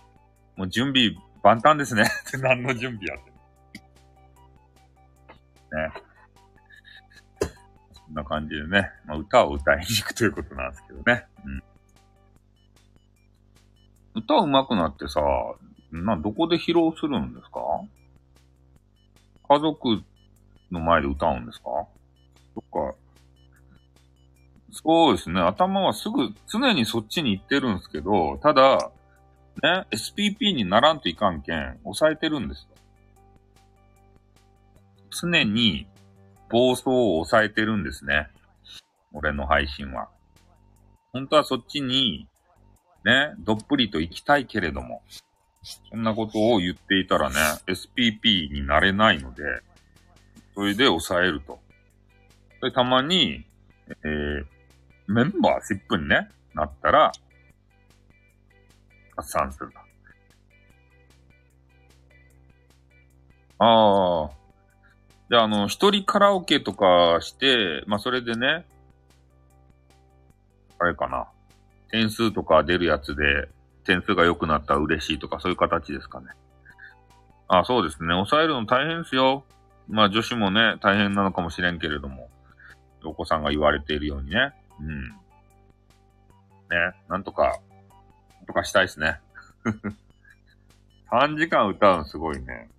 もう準備万端ですね。何の準備やって。ね。そんな感じでね、まあ、歌を歌いに行くということなんですけどね。うん。歌上手くなってさ、な、どこで披露するんですか？家族の前で歌うんですか？そっか。そうですね。頭はすぐ、常にそっちに行ってるんですけど、ただ、ね、SPP にならんといかんけん、抑えてるんですよ。常に暴走を抑えてるんですね。俺の配信は。本当はそっちに、ね、どっぷりと行きたいけれども、そんなことを言っていたらね、SPP になれないので、それで抑えると。で、たまに、えー、メンバーシップにね、なったら、発散すると。ああ。じゃあ、の、一人カラオケとかして、まあ、それでね、あれかな。点数とか出るやつで、点数が良くなったら嬉しいとか、そういう形ですかね。あ、そうですね。抑えるの大変ですよ。まあ女子もね、大変なのかもしれんけれども。お子さんが言われているようにね。うん。ね、なんとか、とかしたいですね。3時間歌うのすごいね。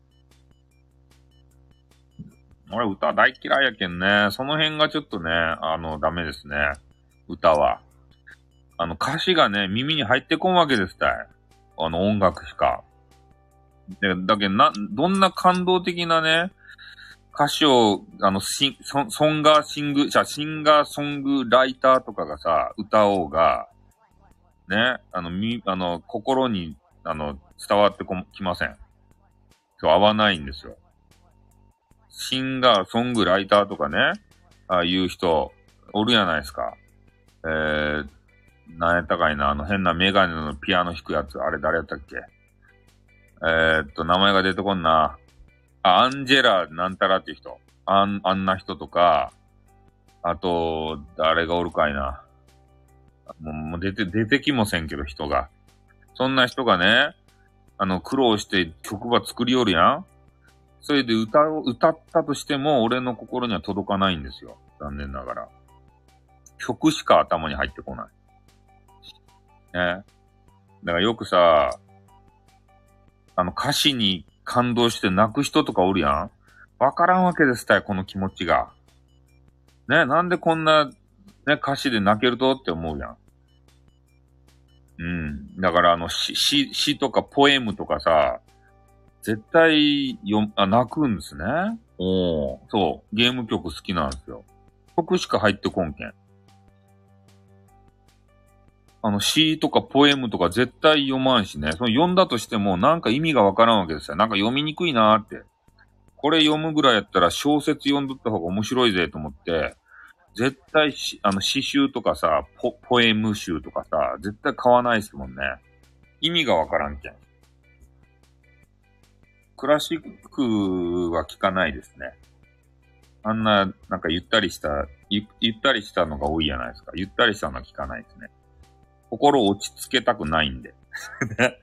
俺歌大嫌いやけんね。その辺がちょっとね、あの、ダメですね。歌は。あの、歌詞がね、耳に入ってこんわけですたい。あの、音楽しか。で、だけど、な、どんな感動的なね、歌詞を、あの、シン、ソンガーシング、じゃシンガーソングライターとかがさ、歌おうが、ね、あの、み、あの、心に、あの、伝わってこ、きません。そう、合わないんですよ。シンガー、ソングライターとかね、ああいう人、おるやないですか。えー、なんやったかいな、あの変なメガネのピアノ弾くやつ、あれ誰やったっけえー、っと、名前が出てこんな。あ、アンジェラなんたらっていう人。あん、あんな人とか、あと、誰がおるかいな。もう、もう出て、出てきもせんけど、人が。そんな人がね、あの、苦労して曲が作りよるやんそれで歌を、歌ったとしても、俺の心には届かないんですよ。残念ながら。曲しか頭に入ってこない。ね。だからよくさ、あの歌詞に感動して泣く人とかおるやんわからんわけですたよ、この気持ちが。ね、なんでこんな、ね、歌詞で泣けるとって思うやん。うん。だからあの、詩、詩、とかポエムとかさ、絶対よ、あ、泣くんですね。おそう。ゲーム曲好きなんですよ。曲しか入ってこんけん。あの、詩とかポエムとか絶対読まんしね。その読んだとしてもなんか意味がわからんわけですよ。なんか読みにくいなーって。これ読むぐらいやったら小説読んどった方が面白いぜと思って、絶対し、あの、詩集とかさ、ポ、ポエム集とかさ、絶対買わないですもんね。意味がわからんけん。クラシックは聞かないですね。あんな、なんかゆったりした、ゆ、ゆったりしたのが多いじゃないですか。ゆったりしたのは聞かないですね。心を落ち着けたくないんで。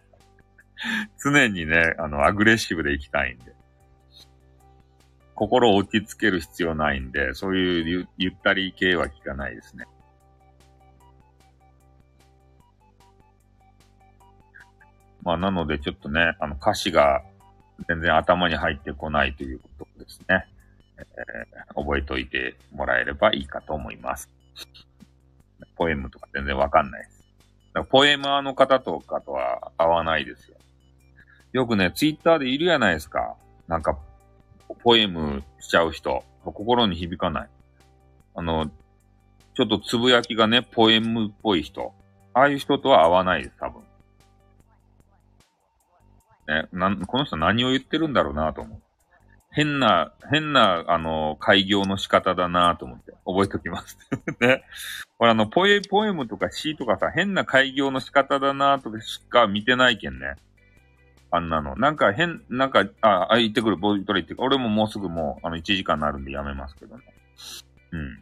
常にね、あの、アグレッシブで行きたいんで。心を落ち着ける必要ないんで、そういうゆゆったり系は聞かないですね。まあ、なのでちょっとね、あの歌詞が全然頭に入ってこないということですね。えー、覚えておいてもらえればいいかと思います。ポエムとか全然わかんないです。だからポエマーの方とかとは合わないですよ。よくね、ツイッターでいるやないですか。なんか、ポエムしちゃう人。心に響かない。あの、ちょっとつぶやきがね、ポエムっぽい人。ああいう人とは合わないです、多分。ね、なん、この人何を言ってるんだろうなと思う。変な、変な、あの、開業の仕方だなと思って、覚えておきます。ね。これあの、ポエ、ポエムとか詩とかさ、変な開業の仕方だなとかしか見てないけんね。あんなの。なんか変、なんか、あ、あ、行ってくる、ボイトレ行ってくる。俺ももうすぐもう、あの、1時間になるんでやめますけどね。うん。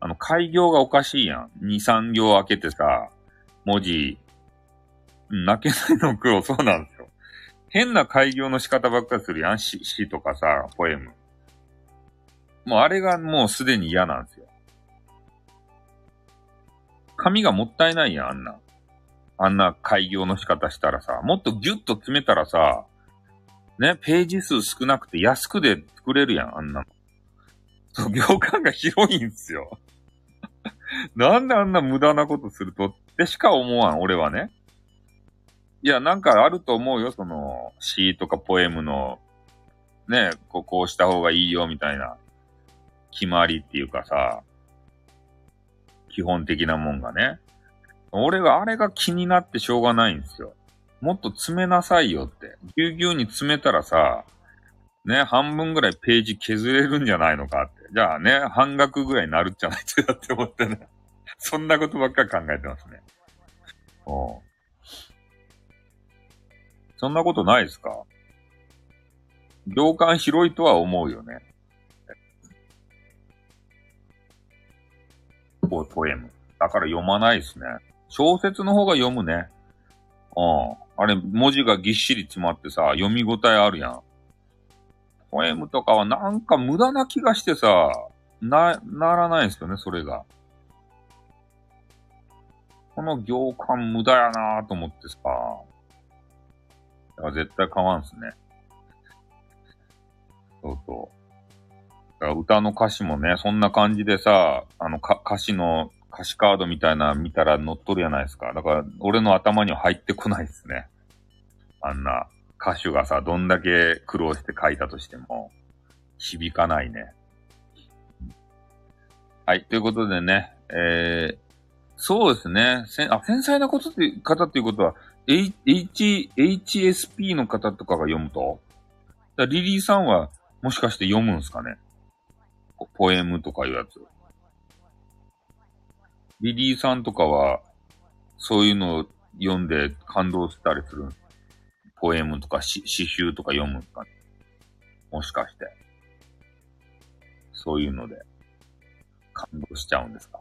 あの、開業がおかしいやん。2、3行開けてさ、文字、泣けないの苦労、そうなんですよ。変な開業の仕方ばっかりするやん。詩、とかさ、ポエム。もうあれがもうすでに嫌なんですよ。紙がもったいないやん、あんな。あんな開業の仕方したらさ、もっとギュッと詰めたらさ、ね、ページ数少なくて安くで作れるやん、あんなの。そう、行間が広いんすよ。なんであんな無駄なことすると？ってしか思わん、俺はね。いや、なんかあると思うよ、その、詩とかポエムの、ね、こうこうした方がいいよ、みたいな、決まりっていうかさ、基本的なもんがね。俺があれが気になってしょうがないんですよ。もっと詰めなさいよって。ぎゅうぎゅうに詰めたらさ、ね、半分ぐらいページ削れるんじゃないのかって。じゃあね、半額ぐらいになるんじゃないかって思ってね。そんなことばっか考えてますね。うん。そんなことないですか？行間広いとは思うよね。ポポエム。だから読まないですね。小説の方が読むね。うん。あれ、文字がぎっしり詰まってさ、読み応えあるやん。ポエムとかはなんか無駄な気がしてさ、な、ならないんですよね、それが。この行間無駄やなぁと思ってさ。だから絶対買わんすね。そうそう。歌の歌詞もね、そんな感じでさ、あの、か、歌詞の、歌詞カードみたいな見たら載っとるやないですか。だから、俺の頭には入ってこないですね。あんな歌手がさ、どんだけ苦労して書いたとしても、響かないね。はい。ということでね、えー、そうですね。せあ、繊細なことって方っていうことは、H、HSP の方とかが読むと？だリリーさんは、もしかして読むんすかね？ポエムとかいうやつ。リリーさんとかは、そういうのを読んで感動したりする？ポエムとか詩集とか読むんすかね？もしかして。そういうので、感動しちゃうんですか？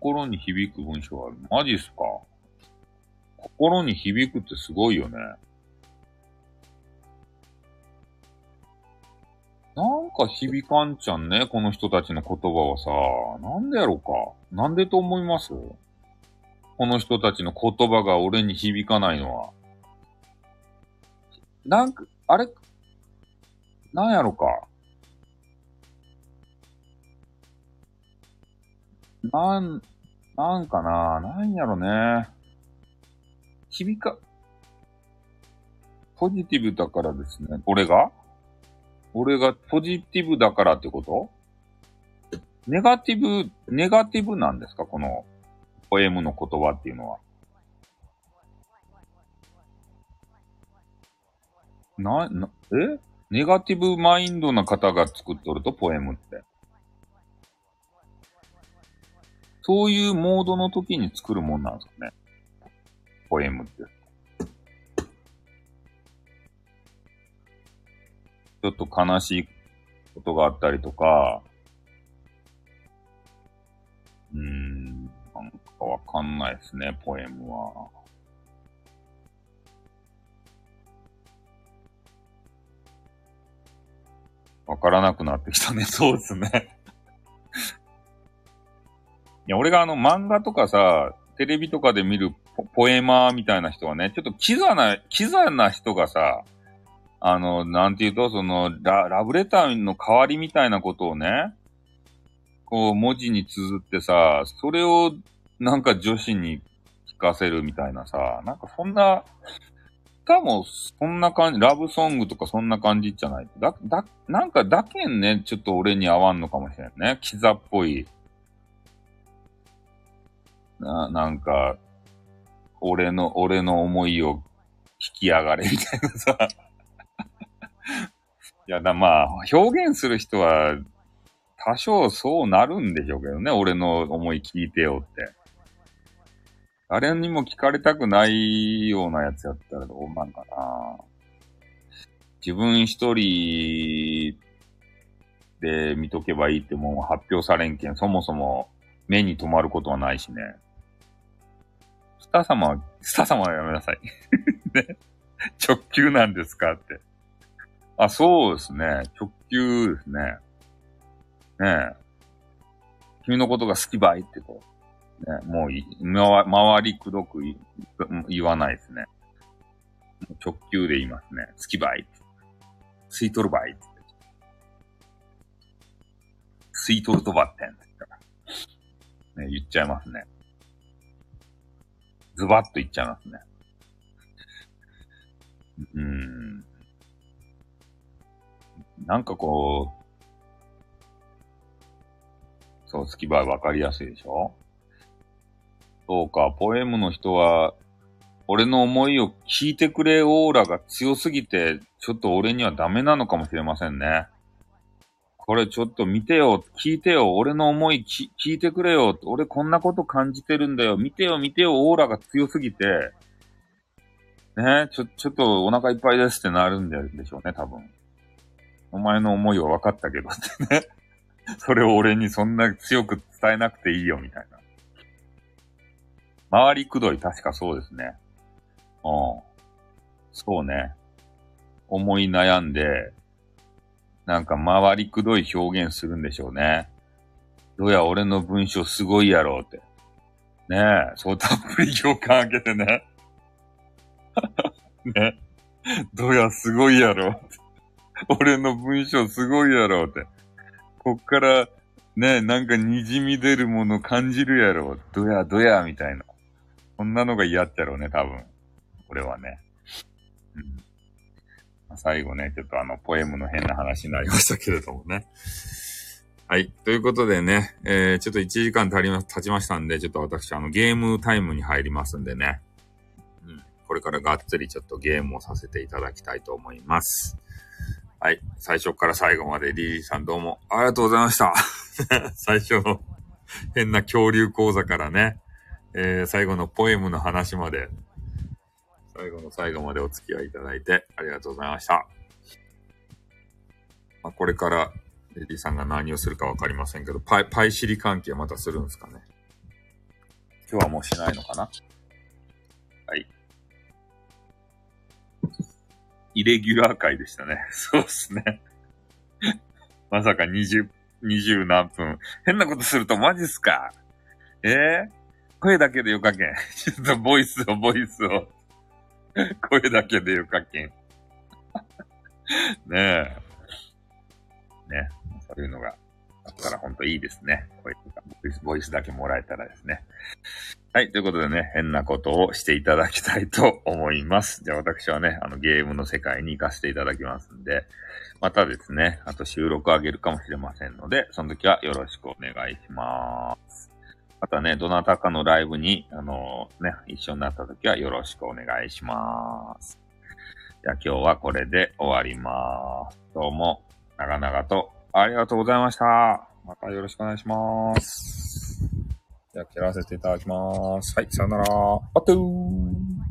心に響く文章ある。マジっすか？心に響くってすごいよね。なんか響かんちゃんね、この人たちの言葉はさ、なんでやろうか？なんでと思います？この人たちの言葉が俺に響かないのは。なんか、あれ、なんやろか？なん、なんかな、なんやろね。響か、ポジティブだからですね。俺が？俺がポジティブだからってこと？ネガティブ、ネガティブなんですか？この、ポエムの言葉っていうのは。な、な、え？ネガティブマインドな方が作っとると、ポエムって。そういうモードの時に作るもんなんですかね。ポエムって。ちょっと悲しいことがあったりとか、うーん、なんかわかんないですね、ポエムは。わからなくなってきたね。そうですねや、俺があの漫画とかさ、テレビとかで見るポエマーみたいな人はね、ちょっとキザな、キザな人がさ、あの、なんて言うと、そのラ、ラブレターの代わりみたいなことをね、こう文字に綴ってさ、それをなんか女子に聞かせるみたいなさ、なんかそんな、かもそんな感じ、ラブソングとかそんな感じじゃない。だ、だ、なんかだけんね、ちょっと俺に合わんのかもしれんね。キザっぽい。な、なんか、俺の、俺の思いを引き上がれみたいなさ。いや、だ、まあ、表現する人は、多少そうなるんでしょうけどね。俺の思い聞いてよって。誰にも聞かれたくないようなやつやったらどうなんかな。自分一人で見とけばいいってもう発表されんけん、そもそも目に留まることはないしね。スター様は、スター様はやめなさい。ね。直球なんですかって。あ、そうですね。直球ですね。ねえ。君のことが好きばいってこう。ね、もうい、ま、周りくどく言わないですね。直球で言いますね。好きばいって。吸い取るばいって。吸い取るとばってんって言ったら。ね、言っちゃいますね。ズバッといっちゃいますね。うん。なんかこう、そう、好きばわかりやすいでしょ？そうか、ポエムの人は、俺の思いを聞いてくれオーラが強すぎて、ちょっと俺にはダメなのかもしれませんね。これちょっと見てよ、聞いてよ、俺の思い聞いてくれよ、俺こんなこと感じてるんだよ、見てよ、見てよ、オーラが強すぎて、ね、ちょ、ちょっとお腹いっぱいですってなるんでしょうね、多分。お前の思いは分かったけどってね。それを俺にそんな強く伝えなくていいよ、みたいな。周りくどい、確かそうですね。うん。そうね。思い悩んで、なんか回りくどい表現するんでしょうね。どうや俺の文章すごいやろうって。ねえ、そうたっぷり共感あげてね。ね。どうやすごいやろって。俺の文章すごいやろうって。こっから、ね、なんか滲み出るもの感じるやろ。どやどやみたいな。こんなのが嫌っちゃろうね、多分。俺はね。最後ね、ちょっとあの、ポエムの変な話になりましたけれどもね。はい。ということでね、えー、ちょっと1時間足りま、経ちましたんで、ちょっと私、あの、ゲームタイムに入りますんでね。うん。これからがっつりちょっとゲームをさせていただきたいと思います。はい。最初から最後までリリーさんどうもありがとうございました。最初の変な恐竜講座からね、えー、最後のポエムの話まで、最後の最後までお付き合いいただいてありがとうございました。まあ、これからレディさんが何をするかわかりませんけど、パイ、パイシリ関係またするんですかね？今日はもうしないのかな？はい。イレギュラー回でしたね。そうっすね。まさか20、20何分。変なことするとマジっすか？ええー、声だけでよかけん。ちょっとボイスを、ボイスを。声だけでよかけん。ねえ。ね。そういうのがあったらほんといいですね。声とかボイス、ボイスだけもらえたらですね。はい。ということでね、変なことをしていただきたいと思います。じゃあ私はね、あのゲームの世界に行かせていただきますんで、またですね、あと収録あげるかもしれませんので、その時はよろしくお願いします。またね、どなたかのライブに、あのー、ね、一緒になった時はよろしくお願いします。じゃあ今日はこれで終わります。どうも、長々とありがとうございました。またよろしくお願いします。じゃあ切らせていただきます。はい、さよなら。あっとー